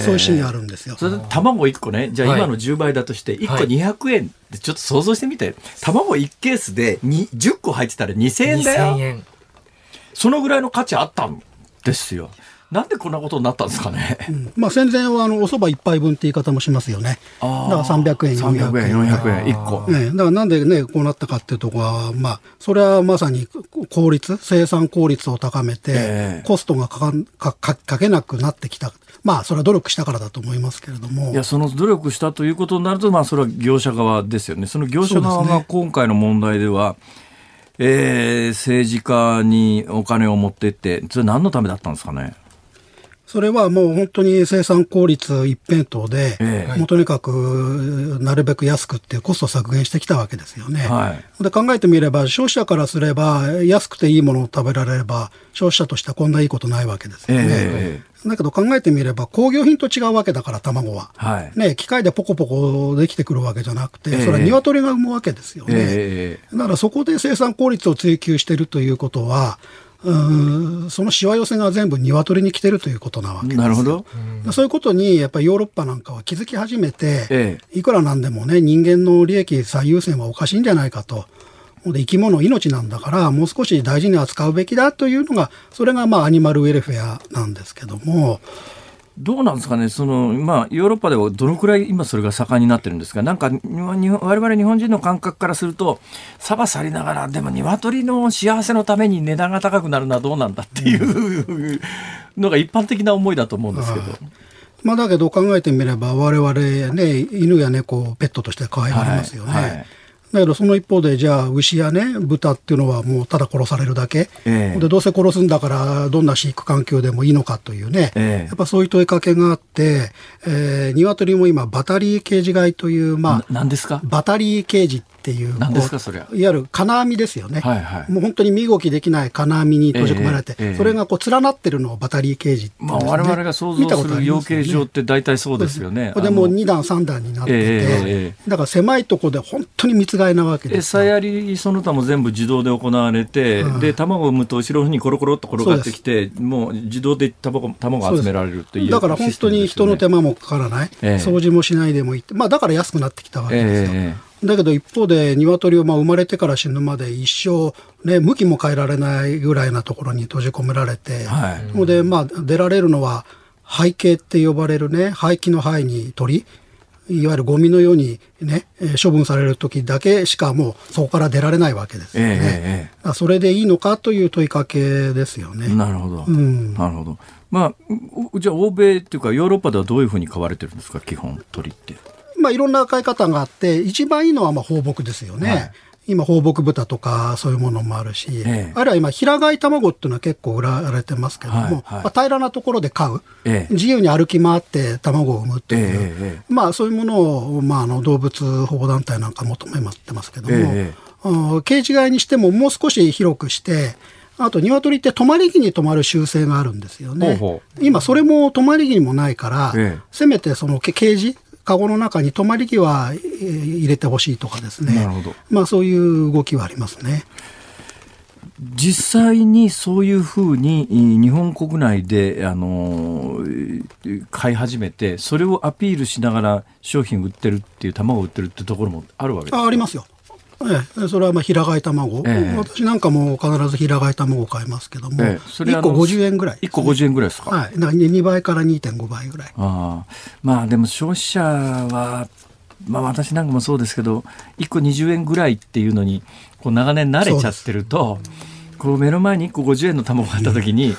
そういうシーンがあるんですよ。それで卵1個ね、じゃあはい今の10倍だとして、1個はい200円ってちょっと想像してみて、卵1ケースでに10個入ってたら2000円だよ2000。円。そのぐらいの価値あったんですよ。なんでこんなことになったんですかね。うんまあ戦前はあのお蕎麦一杯分って言い方もしますよね。だから300円、300 400円、円。400円、1個。ね、だからなんでね、こうなったかっていうところは、まあ、それはまさに効率、生産効率を高めて、ええコストがかかかかけなくなってきた。まあ、それは努力したからだと思いますけれども。いや、その努力したということになると、まあ、それは業者側ですよね。その業者側が今回の問題では、えー政治家にお金を持ってって、それ何のためだったんですかね？それはもう本当に生産効率一辺倒で、ええもうとにかくなるべく安くってコスト削減してきたわけですよね。はいで考えてみれば、消費者からすれば、安くていいものを食べられれば、消費者としてはこんないいことないわけですよね。えだけど考えてみれば、工業品と違うわけだから、卵は。はい。ね、機械でポコポコできてくるわけじゃなくて、ええそれは鶏が産むわけですよね。えだからそこで生産効率を追求しているということは、うーんそのしわ寄せが全部鶏に来てるということなわけですよなるほど。そういうことに、やっぱりヨーロッパなんかは気づき始めて、えいくらなんでもね、人間の利益最優先はおかしいんじゃないかと。で生き物、命なんだから、もう少し大事に扱うべきだというのが、それがまあアニマルウェルフェアなんですけども、どうなんですかね、そのまあ、ヨーロッパではどのくらい今、それが盛んになってるんですか、なんか、日本日本我々日本人の感覚からすると、サバさりながら、でも鶏の幸せのために値段が高くなるのはどうなんだっていうのが一般的な思いだと思うんですけど。まあだけど考えてみれば、我々ね、犬や猫をペットとして可愛がりますよね。はいはいだけどその一方で、じゃあ牛やね、豚っていうのはもうただ殺されるだけ。ええで、どうせ殺すんだから、どんな飼育環境でもいいのかというね。ええやっぱそういう問いかけがあって、えー、鶏も今、バタリーケージ飼いという、まあ、な何ですか？バタリーケージっていう、何ですかこうそれはいわゆる金網ですよね。はいはい。もう本当に身動きできない金網に閉じ込められて、ええ。ええそれがこう連なってるのをバタリーケージって言まあ。我々が想像する養鶏場って大体そうですよね。これでもうあの2段3段になってて、ええええだから狭いところで本当に密飼いなわけですよ。餌やりその他も全部自動で行われて、うん。で卵を産むと後ろにコロコロっと転がってきてもう自動で卵卵が集められるっていうだから本当に人の手間もかからない、ええ。掃除もしないでもいいって、まあだから安くなってきたわけですよ。えだけど一方で鶏をまあ生まれてから死ぬまで一生、ね、向きも変えられないぐらいなところに閉じ込められて、はい。それでまあ出られるのは廃形って呼ばれるね、廃棄の廃に鳥、いわゆるゴミのようにね、えー処分される時だけしかもうそこから出られないわけですよね。えそれでいいのかという問いかけですよね。なるほど、ん。なるほど。まあうじゃあ欧米っていうかヨーロッパではどういうふうに飼われてるんですか？基本鳥ってまあ、いろんな飼い方があって、一番いいのはまあ放牧ですよね。はい。今、放牧豚とかそういうものもあるし、ええ。あるいは今、平飼い卵っていうのは結構売られてますけども、はいはい。まあ、平らなところで飼う、ええ。自由に歩き回って卵を産むっていう、まあ、そういうものを、まあ、あの動物保護団体なんか求めてますけども、ケージ飼いにしてももう少し広くして、あと、鶏って泊まり木に泊まる習性があるんですよね。ほうほ今、それも泊まり木にもないから、ええ。せめてそのケケージ、カゴの中に泊まり木はえー入れてほしいとかですね。なるほどまあ、そういう動きはありますね。実際にそういうふうにえー日本国内で、あのー飼い始めてそれをアピールしながら商品売ってるっていう卵を売ってるってところもあるわけですか？あありますよ。ええ、それはまあ平飼い卵、ええ。私なんかも必ず平飼い卵を買いますけども、ええ。それ1個あの50円ぐらい、1個50円ぐらいですか？はい、だから2倍から2.5倍ぐらい。ああ。まあでも消費者は、まあ、私なんかもそうですけど1個20円ぐらいっていうのにこう長年慣れちゃってるとこう目の前に1個50円の卵があった時に、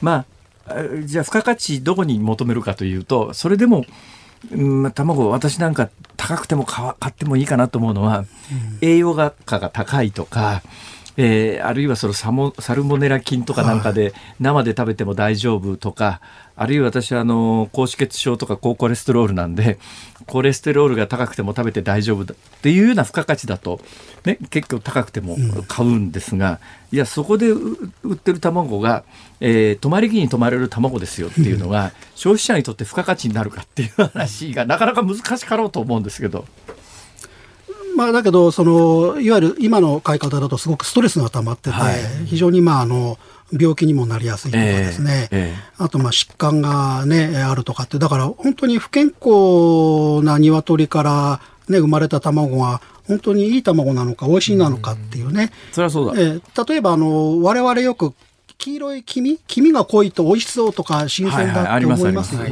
まああじゃあ付加価値どこに求めるかというとそれでも、うんまあ卵私なんか高くても買ってもいいかなと思うのは、栄養価が高いとか。えーあるいはそのサモサルモネラ菌とかなんかで生で食べても大丈夫とか、あるいは私はあの高脂血症とか高コレステロールなんでコレステロールが高くても食べて大丈夫だっていうような付加価値だと、ね、結構高くても買うんですが、いやそこでう売ってる卵が、えー泊まり木に泊まれる卵ですよっていうのが [laughs] 消費者にとって付加価値になるかっていう話がなかなか難しかろうと思うんですけど。まあ、だけどその、いわゆる今の飼い方だと、すごくストレスが溜まってて、はい。非常にまああの病気にもなりやすいとかですね、ええええ。あとまあ疾患が、ね、あるとかって、だから本当に不健康な鶏から、ね、生まれた卵が、本当にいい卵なのか、美味しいなのかっていうね、それはそうだ、ええ例えばあの我々よく黄色い黄身黄身が濃いと美味しそうとか新鮮だって思いますよね。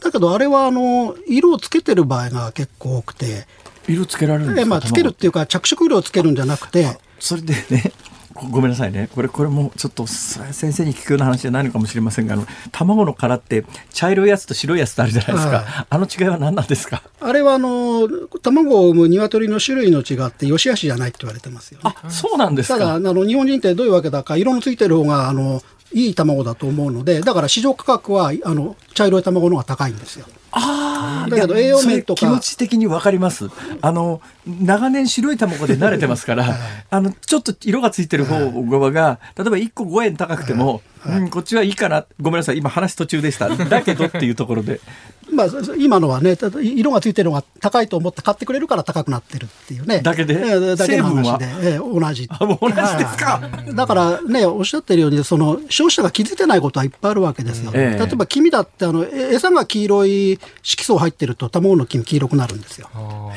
だけどあれはあの色をつけてる場合が結構多くて、色つけられるんですか？えまあ、つけるっていうか着色料をつけるんじゃなくて、それでね、ごごめんなさいね。これ、これもちょっとさ先生に聞くような話じゃないのかもしれませんが、あの、卵の殻って茶色いやつと白いやつってあるじゃないですか。はいあの違いは何なんですか？あれはあの卵を産む鶏の種類の違って良し悪しじゃないって言われてますよね。あ、そうなんですただあか。の日本人ってどういうわけだか色のついてる方があのいい卵だと思うのでだから市場価格はあの茶色い卵の方が高いんですよ。ああ、だけど栄養面とか気持ち的にわかります。あの、長年白い卵で慣れてますから、あの、ちょっと色がついてる方が、例えば1個5円高くても、うん、こっちはいいかな。ごめんなさい。今話途中でした。だけどっていうところで。[laughs] まあ、今のはね、ただ色がついてるのが高いと思って買ってくれるから高くなってるっていうね。だけで？ええだけの話で成、ええ同じ。あもう同じですか？はいだからね、おっしゃってるように、その消費者が気づいてないことはいっぱいあるわけですよ。ええ例えば黄身だって、あの、え餌が黄色い色素入ってると卵の黄身黄色くなるんですよ。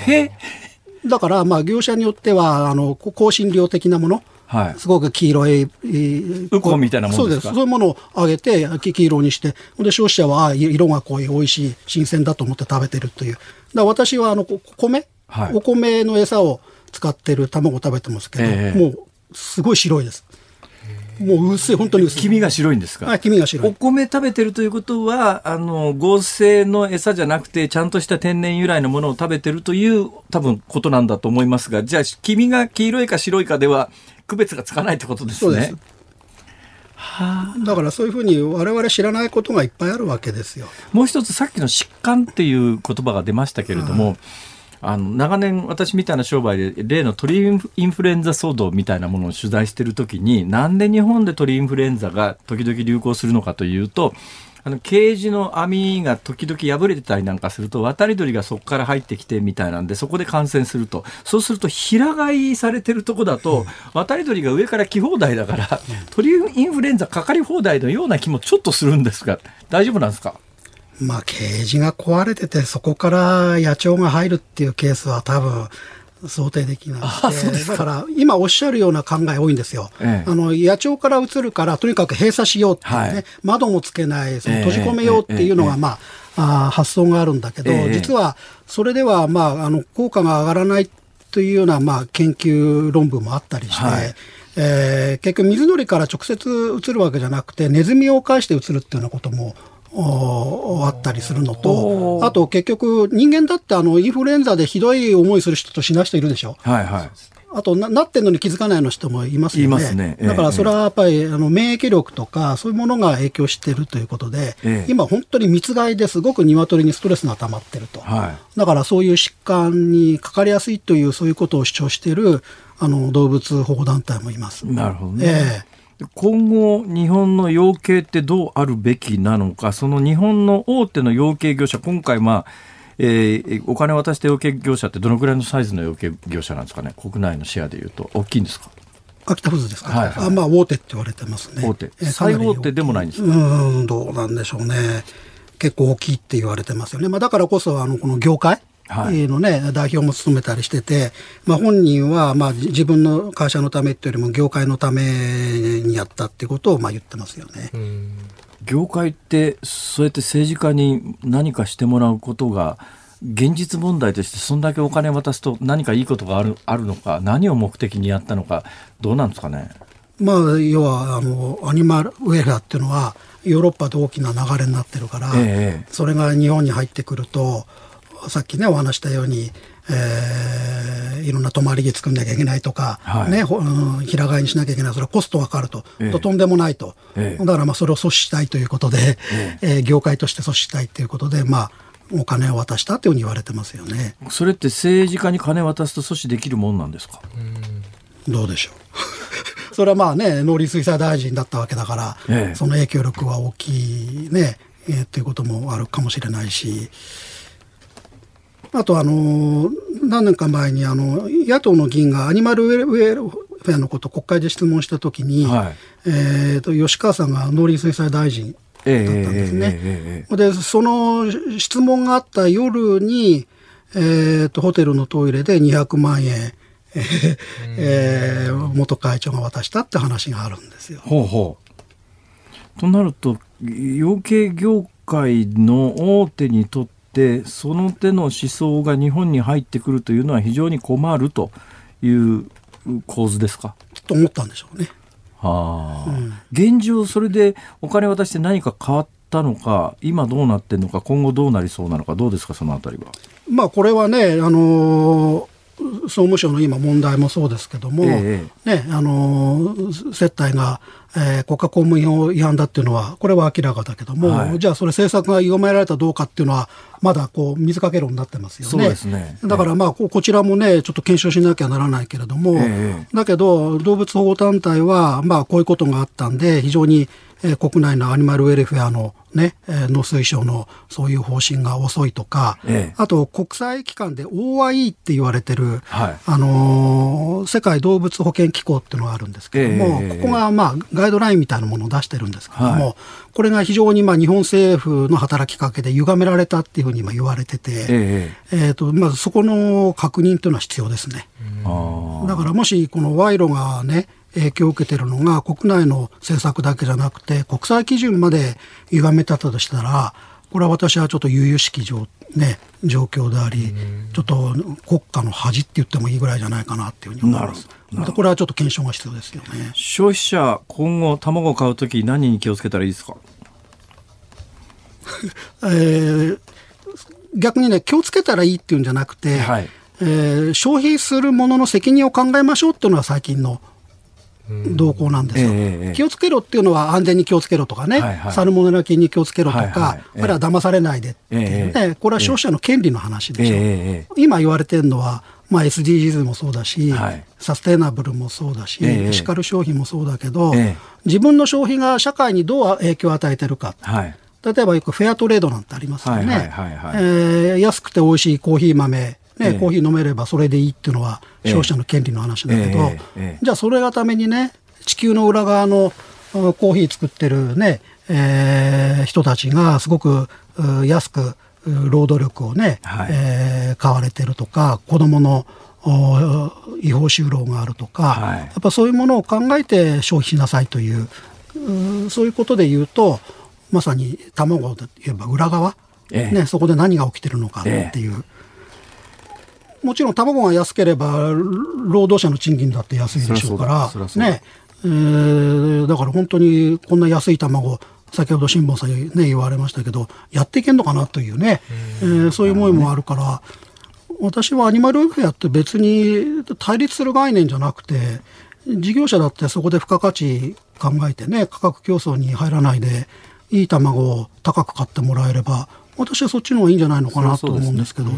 へ？だから、まあ、業者によっては、あの、こ香辛料的なもの、はい。すごく黄色い、えーウコンみたいなもんですか？そうです。そういうものをあげて、き黄色にして、で消費者は、あ色が濃い、美味しい、新鮮だと思って食べてるという。だ私は、あの、こ米、はいお米の餌を使ってる卵を食べてますけど、ええもう、すごい白いです。もう薄い、本当に薄い。黄身が白いんですか？はい、黄身が白おい。米食べてるということは、あの、合成の餌じゃなくて、ちゃんとした天然由来のものを食べてるという、多分、ことなんだと思いますが、じゃあ、黄身が黄色いか白いかでは、区別がつかないってことですね。そうです。だからそういうふうに我々知らないことがいっぱいあるわけですよ。もう一つ、さっきの疾患っていう言葉が出ましたけれども、ああの長年私みたいな商売で例の鳥インフルエンザ騒動みたいなものを取材してるときになんで日本で鳥インフルエンザが時々流行するのかというとあのケージの網が時々破れてたりなんかすると渡り鳥がそこから入ってきてみたいなんでそこで感染すると。そうすると平飼いされてるとこだと渡り鳥が上から来放題だから鳥インフルエンザかかり放題のような気もちょっとするんですが大丈夫なんですか？まあ、ケージが壊れてて、そこから野鳥が入るっていうケースは多分、想定できなくて、だから今おっしゃるような考え多いんですよ。ええ。あの野鳥から移るから、とにかく閉鎖しようってね、はい。窓もつけない、そのええ閉じ込めようっていうのが、ええまあ、あー発想があるんだけど、ええ。実はそれでは、まあ、あの効果が上がらないというような、まあ、研究論文もあったりして、はい。えー結局水鳥から直接移るわけじゃなくて、ネズミを介して移るっていうようなこともおあったりするのと、あと結局人間だってあのインフルエンザでひどい思いする人としない人いるでしょ？はいはいあとな、なってんのに気づかないの人もいますよね。いますねええだからそれはやっぱり、あの免疫力とか、そういうものが影響しているということで、ええ今本当に密害ですごく鶏にストレスが溜まってると。はいだからそういう疾患にかかりやすいという、そういうことを主張している、あの、動物保護団体もいます。なるほどね。ええ今後、日本の養鶏ってどうあるべきなのか、その日本の大手の養鶏業者、今回、まあ、えーお金渡して養鶏業者ってどのくらいのサイズの養鶏業者なんですかね、国内のシェアでいうと、大きいんですか、秋田フーズですか、はいはいあまあ、大手って言われてますね。大手。ええ最大手でもないんですか？うーん、どうなんでしょうね。結構大きいって言われてますよね。まあ、だからこそ、あの、この業界、のね、はい、代表も務めたりしてて、まあ、本人はまあ自分の会社のためっていうよりも業界のためにやったってことをまあ言ってますよね。業界ってそうやって政治家に何かしてもらうことが現実問題としてそんだけお金渡すと何かいいことがあるあるのか何を目的にやったのかどうなんですかね？まあ、要はあのアニマルウェルフェアっていうのはヨーロッパで大きな流れになってるから、ええ、それが日本に入ってくるとさっきねお話したように、えー、いろんな泊まり木作んなきゃいけないとか、はい、ね、うん、平飼いにしなきゃいけないそれはコストがかかると、え、ととんでもないと、だからまあそれを阻止したいということで、ええ。ー、業界として阻止したいということでまあお金を渡したというふうに言われてますよね。それって政治家に金渡すと阻止できるもんなんですか？どうでしょう。[laughs] それはまあね、農林水産大臣だったわけだから、ええ、その影響力は大きいね、えー、っていうこともあるかもしれないし、あとあの、何年か前にあの、野党の議員がアニマルウェルフェアのことを国会で質問したときに、はい、えっ、と、吉川さんが農林水産大臣だったんですね。で、その質問があった夜に、えっ、ー、と、ホテルのトイレで200万円、えー、元会長が渡したって話があるんですよ。ほうほうとなると養鶏業界の大手にとってその手の思想が日本に入ってくるというのは非常に困るという構図ですか？と思ったんでしょうね。はあ、うん、現状それでお金渡して何か変わったのか今どうなってるのか今後どうなりそうなのかどうですかそのあたりは？まあこれはねあのー総務省の今問題もそうですけども、えね、あの接待が、えー、国家公務員法違反だっていうのは、これは明らかだけども、はい、じゃあそれ政策が読められたどうかっていうのは、まだこう水かけ論になってますよね。ね。だからまあこちらもね、ちょっと検証しなきゃならないけれども、え。だけど動物保護団体は、まあこういうことがあったんで、非常にえー、国内のアニマルウェルフェアのね、えー、農水省のそういう方針が遅いとか、ええ、あと国際機関で OIE って言われてる、はい、あのー、世界動物保健機構っていうのがあるんですけども、え、ここがまあガイドラインみたいなものを出してるんですけども、はい、これが非常にまあ日本政府の働きかけで歪められたっていうふうに今言われてて、ええとまずそこの確認というのは必要ですね。だからもしこの賄賂がね、影響を受けているのが国内の政策だけじゃなくて国際基準まで歪めたとしたらこれは私はちょっと悠々しき状,、ね、状況であり、ちょっと国家の恥って言ってもいいぐらいじゃないかなっていうふうに思います。これはちょっと検証が必要ですよね。消費者、今後卵を買うとき何に気をつけたらいいですか？[laughs] えー、逆にね、気をつけたらいいっていうんじゃなくて、はい、えー、消費するものの責任を考えましょうっていうのは最近の動向なんですよ、えー、気をつけろっていうのは安全に気をつけろとかね、はいはい、サルモネラ菌に気をつけろとか、はいはい、これは騙されないでっていう。ね、えー、これは消費者の権利の話でしょ、えー、今言われてるのは、まあ、SDGs もそうだし、はい、サステナブルもそうだし、エシカル消費もそうだけど、自分の消費が社会にどう影響を与えてるか、はい、例えばよくフェアトレードなんてありますよね、安くて美味しいコーヒー豆ね、コーヒー飲めればそれでいいっていうのは消費者の権利の話だけど、じゃあそれがためにね、地球の裏側のコーヒー作ってるね、えー、人たちがすごく安く労働力をね、はい、えー、買われてるとか、子供の違法就労があるとか、はい、やっぱそういうものを考えて消費しなさいという、うそういうことで言うと、まさに卵で言えば裏側、ええ、ね、そこで何が起きてるのかっていう、もちろん卵が安ければ、労働者の賃金だって安いでしょうから、ね、えー、だから本当にこんな安い卵、先ほど辛坊さんに、ね、言われましたけど、やっていけんのかなというね、えー、そういう思いもあるから、私はアニマルウェルフェアって別に対立する概念じゃなくて、事業者だってそこで付加価値考えてね、価格競争に入らないで、いい卵を高く買ってもらえれば、私はそっちの方がいいんじゃないのかなと思うんですけど。ね、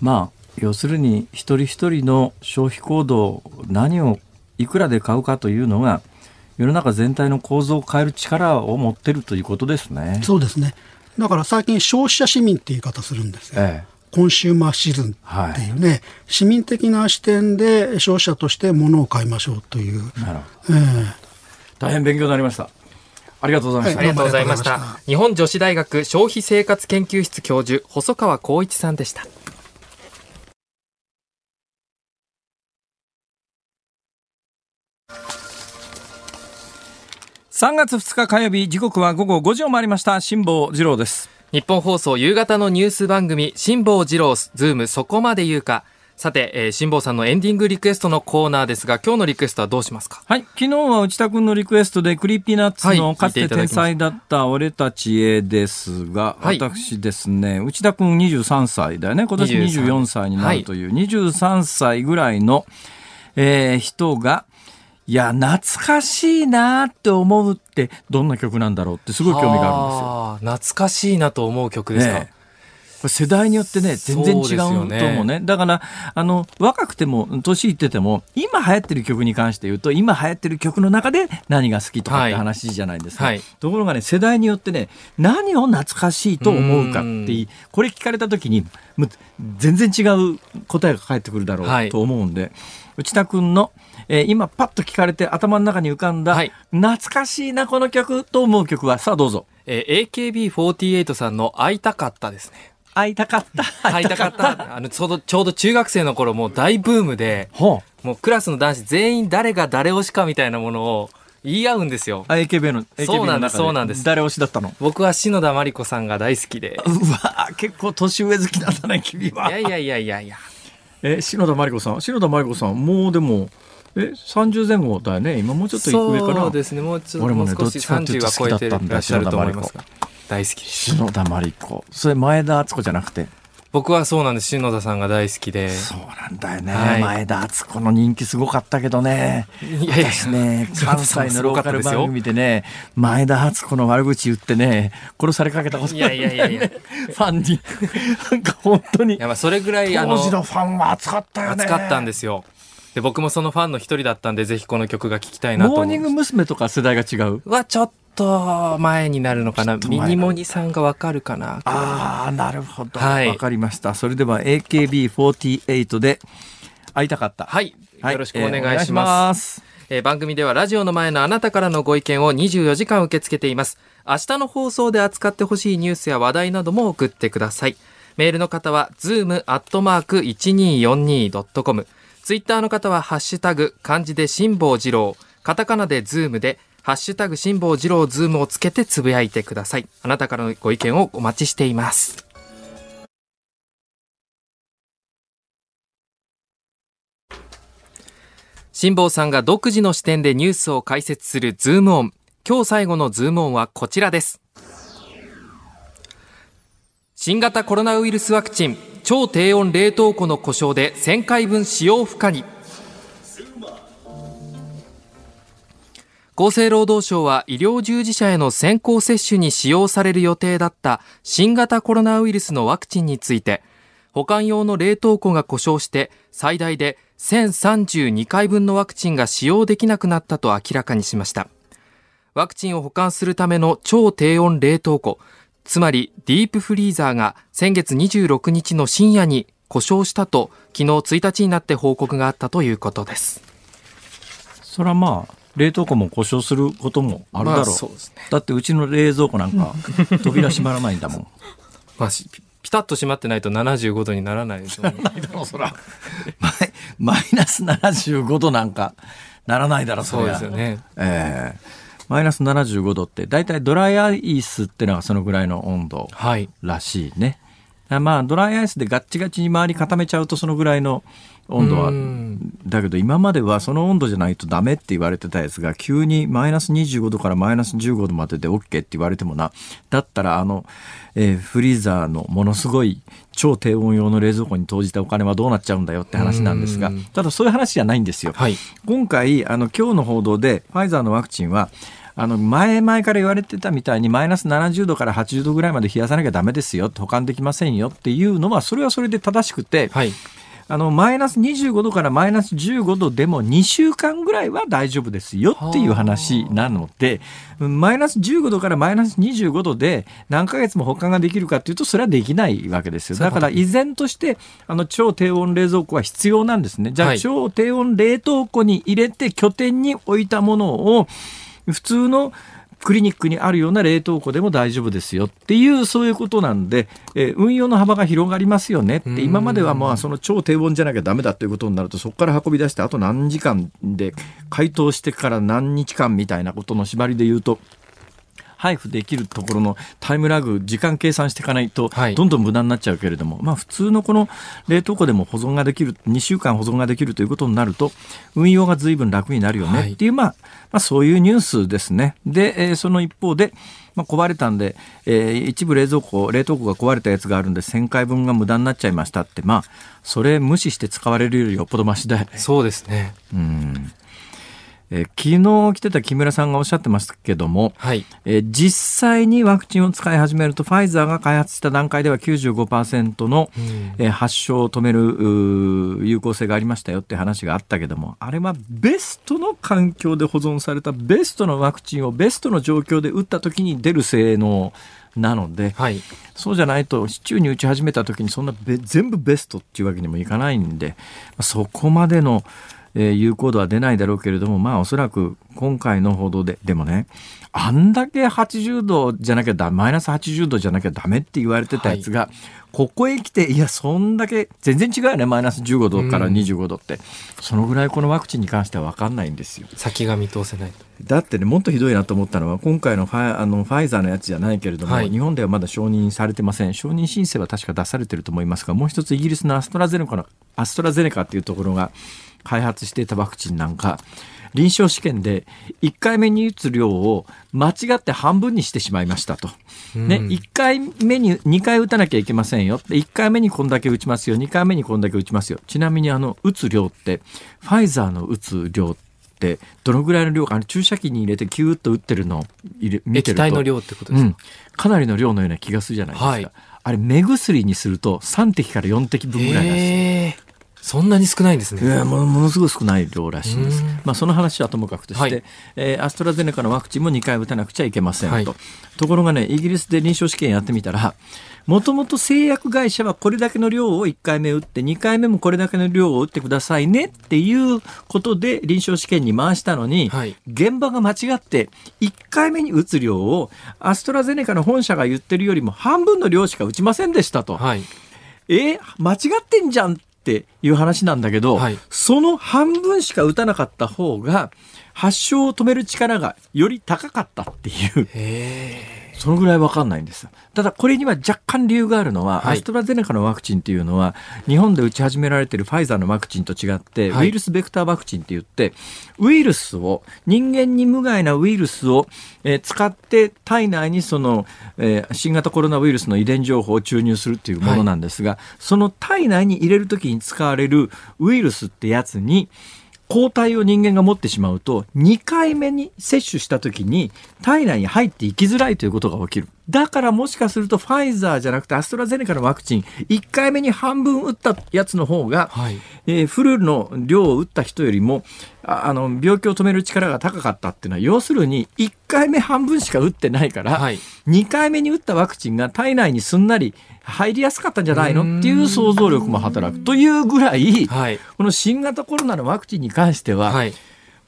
まあ要するに一人一人の消費行動何をいくらで買うかというのが世の中全体の構造を変える力を持ってるということですね。そうですね。だから最近消費者市民って言い方するんですよ。ええコンシューマーシズンっていうね、はい、市民的な視点で消費者として物を買いましょうという。なるほど。えー、大変勉強になりました。ありがとうございました。ありがとうございました。日本女子大学消費生活研究室教授、細川光一さんでした。3月2日火曜日、時刻は午後5時を回りました。辛坊治郎です。ニッポン放送夕方のニュース番組、辛坊治郎ズームそこまで言うか。さて、えー、辛坊さんのエンディングリクエストのコーナーですが、今日のリクエストはどうしますか？はい。昨日は内田君のリクエストで、 Creepy Nuts はいのかつて天才だった俺たちへですが、はい私ですね、内田君23歳だよね。今年23 24歳になるという、23歳ぐらいの、えー人が、いや、懐かしいなって思うって、どんな曲なんだろうってすごい興味があるんですよ。懐かしいなと思う曲ですか、ね世代によってね、全然違うと思うそうですよね。だから、あの、若くても、年いってても、今流行ってる曲に関して言うと、今流行ってる曲の中で何が好きとかってはい話じゃないですか。はいところがね、世代によってね、何を懐かしいと思うかっていい、これ聞かれた時に、む全然違う答えが返ってくるだろはいうと思うんで、内田君の、えー今パッと聞かれて頭の中に浮かんだ、はい懐かしいな、この曲と思う曲は、さあどうぞ。えー AKB48 さんの会いたかったですね。会いたかった。[laughs] 会いたかった。あの、ちょうど、ちょうど中学生の頃もう大ブームで。もうクラスの男子全員誰が誰推しかみたいなものを言い合うんですよ。あ AKB の AKB そうなんですそうなんです誰推しだったの？僕は篠田麻里子さんが大好きで。うわ結構年上好きなんだね君はいやいやいやいやいや。え篠田麻里子さん？篠田麻里子さんもうでもえ30前後だよね今もうちょっと上かなそうですね。もうちょっと俺もう少しどっちかっていう30とは超えて好きだったんだらっしゃると思いますが。大好きです。篠田麻里子それ前田敦子じゃなくて？僕はそうなんです。篠田さんが大好きで。そうなんだよね、はい前田敦子の人気すごかったけどねいやいや私ね [laughs] 関西のローカル番よ。組でね前田敦子の悪口言ってね殺されかけたこといやいやいやいや。いファンになんか本当にやまあそれぐらいあの当時のファンは熱かったよね熱かったんですよ。で僕もそのファンの一人だったんでぜひこの曲が聴きたいなとモーニング娘。とか世代が違う？はちょっと前になるのかなミニモニさんがわかるかなああ、なるほど。わ、はいかりました。それでは AKB48 で会いたかった。はい、はいよろしくお願いしまますす。えー番組ではラジオの前のあなたからのご意見を24時間受け付けています。明日の放送で扱ってほしいニュースや話題なども送ってください。メールの方は zoom@1242.com。ツイッターの方はハッシュタグ漢字で辛坊治郎、カタカナでズームでハッシュタグ辛坊治郎ズームをつけてつぶやいてください。あなたからのご意見をお待ちしています。辛坊さんが独自の視点でニュースを解説するズームオン。今日最後のズームオンはこちらです。新型コロナウイルスワクチン、超低温冷凍庫の故障で1000回分使用不可に。厚生労働省は医療従事者への先行接種に使用される予定だった新型コロナウイルスのワクチンについて、保管用の冷凍庫が故障して最大で1032回分のワクチンが使用できなくなったと明らかにしました。ワクチンを保管するための超低温冷凍庫、つまりディープフリーザーが先月26日の深夜に故障したと昨日1日になって報告があったということです。それはまあ、冷凍庫も故障することもあるだろう。まあそうねだってうちの冷蔵庫なんか、[laughs] 扉閉まらないんだもん。まあ、しピピタッと閉まってないと75度にならないですよね。[laughs] ないだろう、そら。マイマイナス75度なんかならないだろう、そうですよね。ええマイナス75度って、だいたいドライアイスってのがそのぐらいの温度はい。らしいね。まあ、ドライアイスでガッチガチに周り固めちゃうとそのぐらいの温度はうんだけど今まではその温度じゃないとダメって言われてたやつが急にマイナス25度からマイナス15度までで OK って言われてもなだったらあの、えーフリーザーのものすごい超低温用の冷蔵庫に投じたお金はどうなっちゃうんだよって話なんですがうんただそういう話じゃないんですよ。はい。今回あの今日の報道でファイザーのワクチンはあの前々から言われてたみたいにマイナス70度から80度ぐらいまで冷やさなきゃダメですよ保管できませんよっていうのはそれはそれで正しくて、はい。あのマイナス25度からマイナス15度でも2週間ぐらいは大丈夫ですよっていう話なのでマイナス15度からマイナス25度で何ヶ月も保管ができるかっていうとそれはできないわけですよ。だから依然としてあの超低温冷蔵庫は必要なんですね。じゃあ、はい。超低温冷凍庫に入れて拠点に置いたものを普通のクリニックにあるような冷凍庫でも大丈夫ですよっていうそういうことなんで、えー、運用の幅が広がりますよねって今まではまあその超低温じゃなきゃダメだということになるとそこから運び出してあと何時間で解凍してから何日間みたいなことの縛りで言うと配布できるところのタイムラグ、時間計算していかないと、どんどん無駄になっちゃうけれども、はい、まあ普通のこの冷凍庫でも保存ができる、2週間保存ができるということになると、運用が随分楽になるよねっていう、はい、まあ、まあそういうニュースですね。で、えー、その一方で、まあ、壊れたんで、えー、一部冷蔵庫、冷凍庫が壊れたやつがあるんで、1000回分が無駄になっちゃいましたって、まあ、それ無視して使われるよりよっぽどましだよね。そうですね。うん。えー、昨日来てた木村さんがおっしゃってましたけども、はい、えー、実際にワクチンを使い始めるとファイザーが開発した段階では95%の、うん、えー、発症を止める有効性がありましたよって話があったけどもあれはベストの環境で保存されたベストのワクチンをベストの状況で打った時に出る性能なので、はい、そうじゃないと市中に打ち始めた時にそんな全部ベストっていうわけにもいかないんでそこまでのえー、有効度は出ないだろうけれども、まあおそらく今回の報道で、でもね、あんだけ80度じゃなきゃだ、マイナス80度じゃなきゃダメって言われてたやつが、はい、ここへ来て、いや、そんだけ、全然違うよね、マイナス15度から25度って。うん、そのぐらいこのワクチンに関しては分かんないんですよ。先が見通せない。だってね、もっとひどいなと思ったのは、今回のファあのファイザーのやつじゃないけれども、はい、日本ではまだ承認されてません。承認申請は確か出されてると思いますが、もう一つイギリスのアストラゼネカの、アストラゼネカっていうところが、開発していたワクチンなんか臨床試験で1回目に打つ量を間違って半分にしてしまいましたと。ね、1回目に2回打たなきゃいけませんよ。1回目にこんだけ打ちますよ。2回目にこんだけ打ちますよ。ちなみにあの、打つ量って、ファイザーの打つ量って、どのぐらいの量か、あの注射器に入れてキューッと打ってるのを入れ見てると。液体の量ってことですか、うん、かなりの量のような気がするじゃないですか。はい、あれ、目薬にすると3滴から4滴分ぐらいなんですよ。そんなに少ないんですね。ものすごい少ない量らしいんです。まあその話はともかくとして、はい、えー、アストラゼネカのワクチンも2回打たなくちゃいけませんと。はい、ところがね、イギリスで臨床試験やってみたら、もともと製薬会社はこれだけの量を1回目打って、2回目もこれだけの量を打ってくださいねっていうことで臨床試験に回したのに、はい、現場が間違って1回目に打つ量をアストラゼネカの本社が言ってるよりも半分の量しか打ちませんでしたと。はいえ間違ってんじゃんっていう話なんだけど、はい、その半分しか打たなかった方が発症を止める力がより高かったっていう。そのぐらいわかんないんです。ただこれには若干理由があるのは、はい、アストラゼネカのワクチンっていうのは、日本で打ち始められているファイザーのワクチンと違って、ウイルスベクターワクチンって言って、ウイルスを、人間に無害なウイルスを、えー、使って体内にその、えー、新型コロナウイルスの遺伝情報を注入するっていうものなんですが、はい、その体内に入れるときに使われるウイルスってやつに、抗体を人間が持ってしまうと、2回目に接種した時に体内に入っていきづらいということが起きる。だからもしかするとファイザーじゃなくてアストラゼネカのワクチン、1回目に半分打ったやつの方が、はい、えー、フルの量を打った人よりも、あの、病気を止める力が高かったっていうのは、要するに1回目半分しか打ってないから、はい、2回目に打ったワクチンが体内にすんなり入りやすかったんじゃないの？っていう想像力も働くというぐらい、はい、この新型コロナのワクチンに関しては、はい。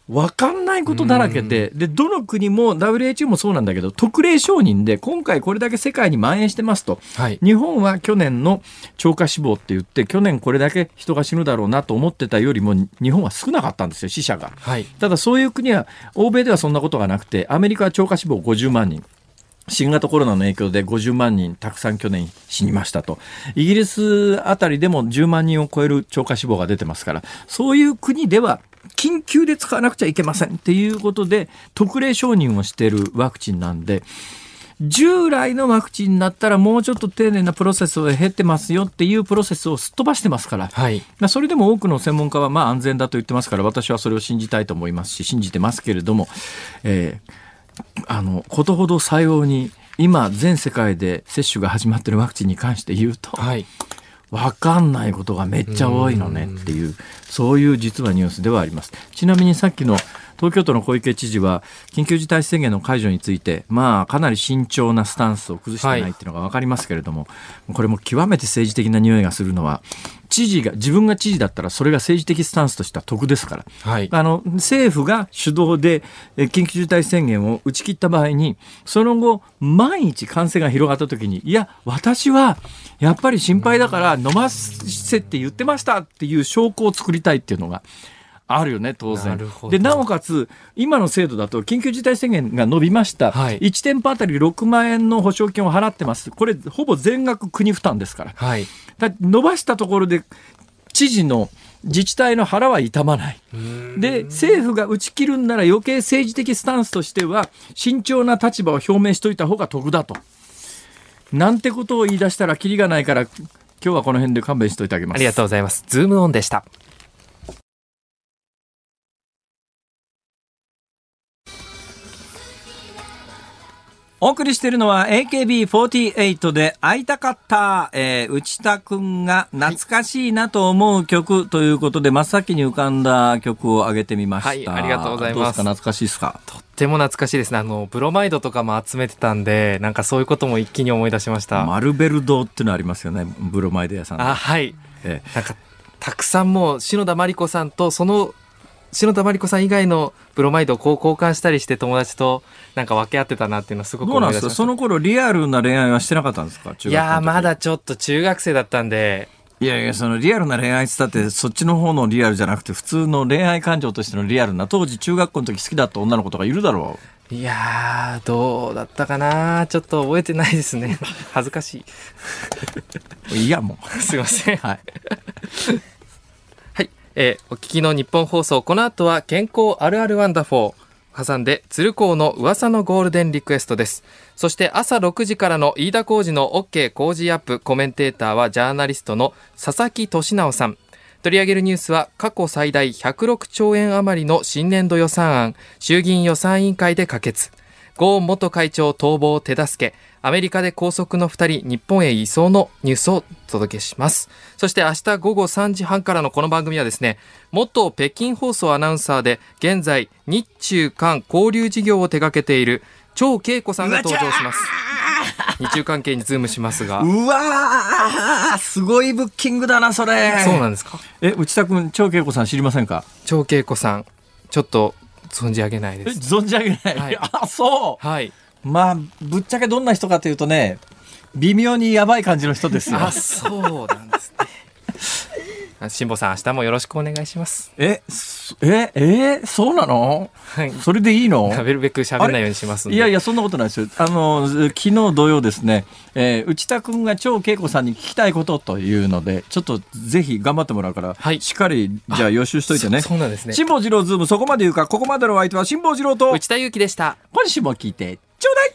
分かんないことだらけで、で、どの国も WHO もそうなんだけど、特例承認で今回これだけ世界に蔓延してますと、はい、日本は去年の超過死亡って言って、去年これだけ人が死ぬだろうなと思ってたよりも、日本は少なかったんですよ、死者が。はい、ただそういう国は、欧米ではそんなことがなくて、アメリカは超過死亡50万人。新型コロナの影響で50万人たくさん去年死にましたと。イギリスあたりでも10万人を超える超過死亡が出てますから、そういう国では緊急で使わなくちゃいけませんっていうことで特例承認をしているワクチンなんで、従来のワクチンだったらもうちょっと丁寧なプロセスを経ってますよっていうプロセスをすっ飛ばしてますから、はい、それでも多くの専門家はまあ安全だと言ってますから私はそれを信じたいと思いますし信じてますけれども、えー、あのことほど採用に今全世界で接種が始まっているワクチンに関して言うと、はい、分かんないことがめっちゃ多いのねっていうそういう実はニュースではあります。ちなみにさっきの東京都の小池知事は緊急事態宣言の解除について、まあ、かなり慎重なスタンスを崩してないっていうのが分かりますけれども、これも極めて政治的な匂いがするのは知事が自分が知事だったらそれが政治的スタンスとしては得ですから、はい。あの政府が主導でえ緊急事態宣言を打ち切った場合にその後毎日感染が広がった時にいや私はやっぱり心配だから飲ませって言ってましたっていう証拠を作りたいっていうのが。あるよね当な然るほどでなおかつ今の制度だと緊急事態宣言が伸びました、はい1店舗あたり6万円の保証金を払ってますこれほぼ全額国負担ですからはい。だ伸ばしたところで知事の自治体の腹は痛まない。で政府が打ち切るんなら余計政治的スタンスとしては慎重な立場を表明しといた方が得だと。なんてことを言い出したらキリがないから今日はこの辺で勘弁しといてあげます。ありがとうございます。ズームオンでした。お送りしているのは AKB48 で会いたかった、えー内田くんが懐かしいなと思う曲ということで、真っ先に浮かんだ曲を挙げてみました。はいありがとうございますどうですか？懐かしいですか？とっても懐かしいですね。あの、ブロマイドとかも集めてたんで、なんかそういうことも一気に思い出しました。マルベル堂っていうのありますよね。ブロマイド屋さんで。あ、はい。えなんか、たくさんもう、篠田麻里子さんと、その、篠田麻里子さん以外のブロマイドをこう交換したりして友達となんか分け合ってたなっていうのはすごくどうなんですか？思いました。その頃リアルな恋愛はしてなかったんですか？いやー、まだちょっと中学生だったんで、いやいや、そのリアルな恋愛って言ったって、そっちの方のリアルじゃなくて、普通の恋愛感情としてのリアルな、当時中学校の時好きだった女の子とかいるだろいやー、どうだったかな？ちょっと覚えてないですね。[laughs] 恥ずかしう。[laughs] いや、もい。[laughs] すいません。う。はい。えーお聞きのニッポン放送、この後は健康あるあるワンダフォー。挟んで、鶴光の噂のゴールデンリクエストです。そして朝6時からの飯田浩二の OK 工事アップコメンテーターはジャーナリストの佐々木俊尚さん。取り上げるニュースは過去最大106兆円余りの新年度予算案、衆議院予算委員会で可決。ゴーン元会長逃亡手助け、アメリカで拘束の2人、日本へ移送のニュースをお届けします。そして明日午後3時半からのこの番組はですね、元北京放送アナウンサーで、現在日中韓交流事業を手掛けている張恵子さんが登場します。日中関係にズームしますが、うわーすごいブッキングだな、それ。そうなんですか？え、内田君、長恵子さん知りませんか？張恵子さん、ちょっと存じ上げないえ、です。存じ上げない？はい [laughs] あ、そはい。う。まあ、ぶっちゃけどんな人かというとね、微妙にやばい感じの人ですよ。あ、そうなんですね。あ辛坊さん、明日もよろしくお願いします。え、そえ、えそうなの？はい。それでいいの？食べるべく喋らないようにします。いやいや、そんなことないですよ。あの、昨日同様ですね、えー内田君が張恵子さんに聞きたいことというので、ちょっとぜひ頑張ってもらうから、はいしっかり、じゃあ予習しといてね。そそうなんですね。辛坊治郎ズーム、そこまで言うか、ここまでのお相手は辛坊治郎と、内田祐樹でした。今週も聞いて、ちょうだい